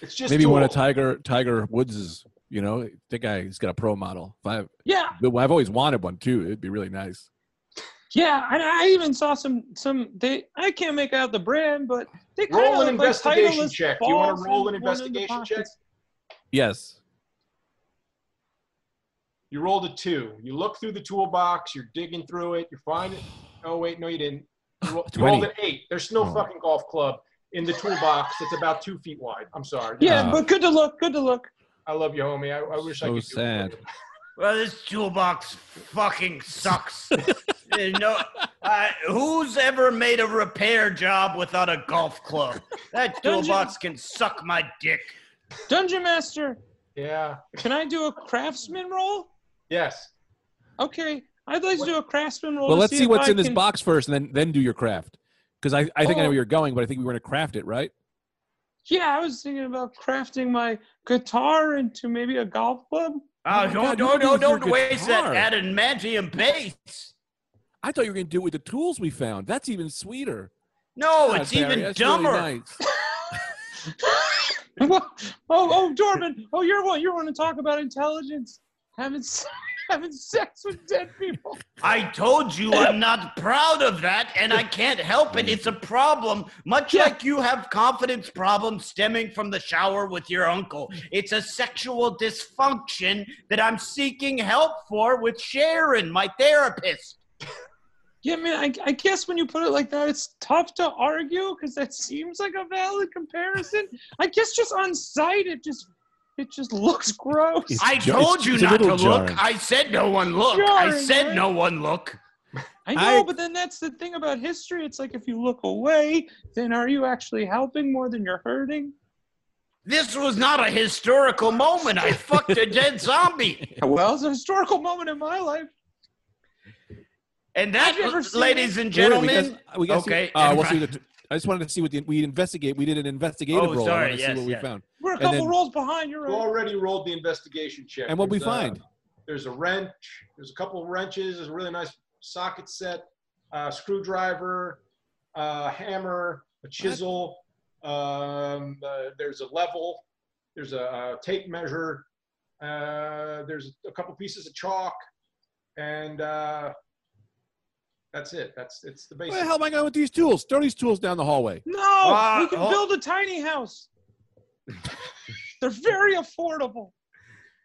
It's just Maybe one of. Tiger Tiger Woods's. You know, the guy he's got a pro model. If I, Yeah, I've always wanted one too. It'd be really nice. yeah. And I even saw some some. They I can't make out the brand, but they kind Roll an look like investigation check. Do you want to roll an in one of the investigation check? Yes. You rolled a two. You look through the toolbox. You're digging through it. You find it. Oh wait, no, you didn't. You, ro- [LAUGHS] you rolled an eight. There's no Oh. fucking golf club in the toolbox. It's about two feet wide. I'm sorry. Yeah, Uh, but good to look. Good to look. I love you, homie. I, I wish I So could. do it sad. for you. [LAUGHS] Well, this toolbox fucking sucks. [LAUGHS] You know, uh, who's ever made a repair job without a golf club? That Dungeon- toolbox can suck my dick. Dungeon Master, Yeah. can I do a craftsman roll? Yes. Okay, I'd like to do a craftsman roll. Well, let's see if what's I in this box first, and then then do your craft. Because I, I think I know Oh. where you're going, but I think we were going to craft it, right? Yeah, I was thinking about crafting my guitar into maybe a golf club. Oh, oh my don't, God, don't, do don't, don't waste that guitar. adamantium bass. I thought you were going to do it with the tools we found. That's even sweeter. No, God, it's Barry, even that's really dumber. nice. [LAUGHS] [LAUGHS] Oh, oh, Dorman. Oh, you're one. You want to talk about intelligence? Having se- [LAUGHS] having sex with dead people. I told you I'm [LAUGHS] not proud of that, and I can't help it. It's a problem, much Yeah. like you have confidence problems stemming from the shower with your uncle. It's a sexual dysfunction that I'm seeking help for with Sharon, my therapist. Yeah, man. I, I guess when you put it like that, it's tough to argue because that seems like a valid comparison. I guess just on sight, it just it just looks gross. It's I jar- told it's- you it's a not to little look. I said no one look. I Jarring, said right? no one look. I know, I- but then that's the thing about history. It's like if you look away, then are you actually helping more than you're hurting? This was not a historical moment. I fucked a dead zombie. [LAUGHS] Well, it's a historical moment in my life. And that, Have you ever seen ladies and Wait, wait, we gentlemen, got- we got to see- okay, uh, we'll and- see the, I just wanted to see what the, we investigate. We did an investigative Oh, roll. I sorry, wanted to yes, see what we yes. found. We're a And couple then- rolls behind. You're right. already rolled the investigation check. And what we There's, uh, find? There's a wrench. There's a couple of wrenches. There's a really nice socket set, uh, screwdriver, uh, hammer, a chisel. Um, uh, there's a level. There's a, uh tape measure. Uh, there's a couple pieces of chalk, and uh, that's it. That's it's the Where basic. the hell am I going with these tools? Throw these tools down the hallway. No, Uh, we can oh. build a tiny house. [LAUGHS] They're very affordable.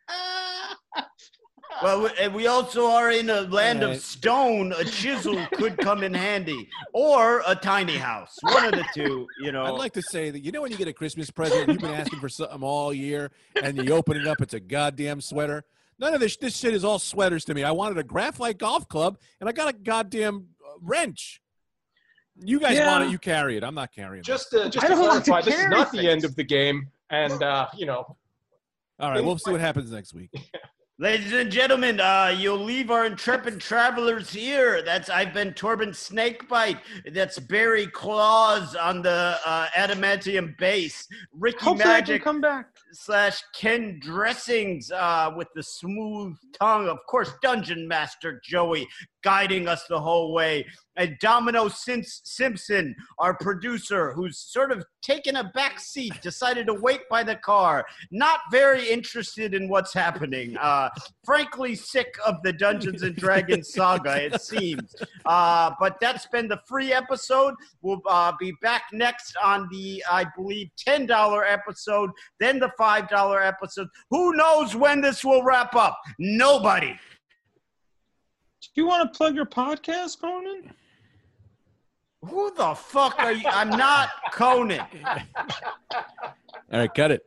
[LAUGHS] well, we- and we also are in a land Right. of stone. A chisel [LAUGHS] could come in handy, or a tiny house. One of the two, you know. I'd like to say that you know when you get a Christmas present, you've been asking for something all year, and you open it up, it's a goddamn sweater. None of this this shit is all sweaters to me. I wanted a graphite golf club, and I got a goddamn uh, wrench. You guys Yeah. want it, you carry it. I'm not carrying it. Just to, just to don't like to this is carry not the end of the game, and uh, you know, All right, we'll see what happens next week. [LAUGHS] Ladies and gentlemen, uh, you'll leave our intrepid travelers here. That's I've been Torben Snakebite. That's Barry Claus on the uh, adamantium bass. Ricky Hopefully, Magic can come back. slash Ken Dressings uh, with the smooth tongue. Of course, Dungeon Master Joey guiding us the whole way. And Domino Sim- Simpson, our producer, who's sort of taken a back seat, decided to wait by the car, not very interested in what's happening. Uh, frankly, sick of the Dungeons and Dragons saga, it [LAUGHS] seems. Uh, but that's been the free episode. We'll uh, be back next on the, I believe, $10 episode then the five dollar episode. Who knows when this will wrap up? Nobody. Do you want to plug your podcast, Conan? Who the fuck are you? I'm not Conan. All right, cut it.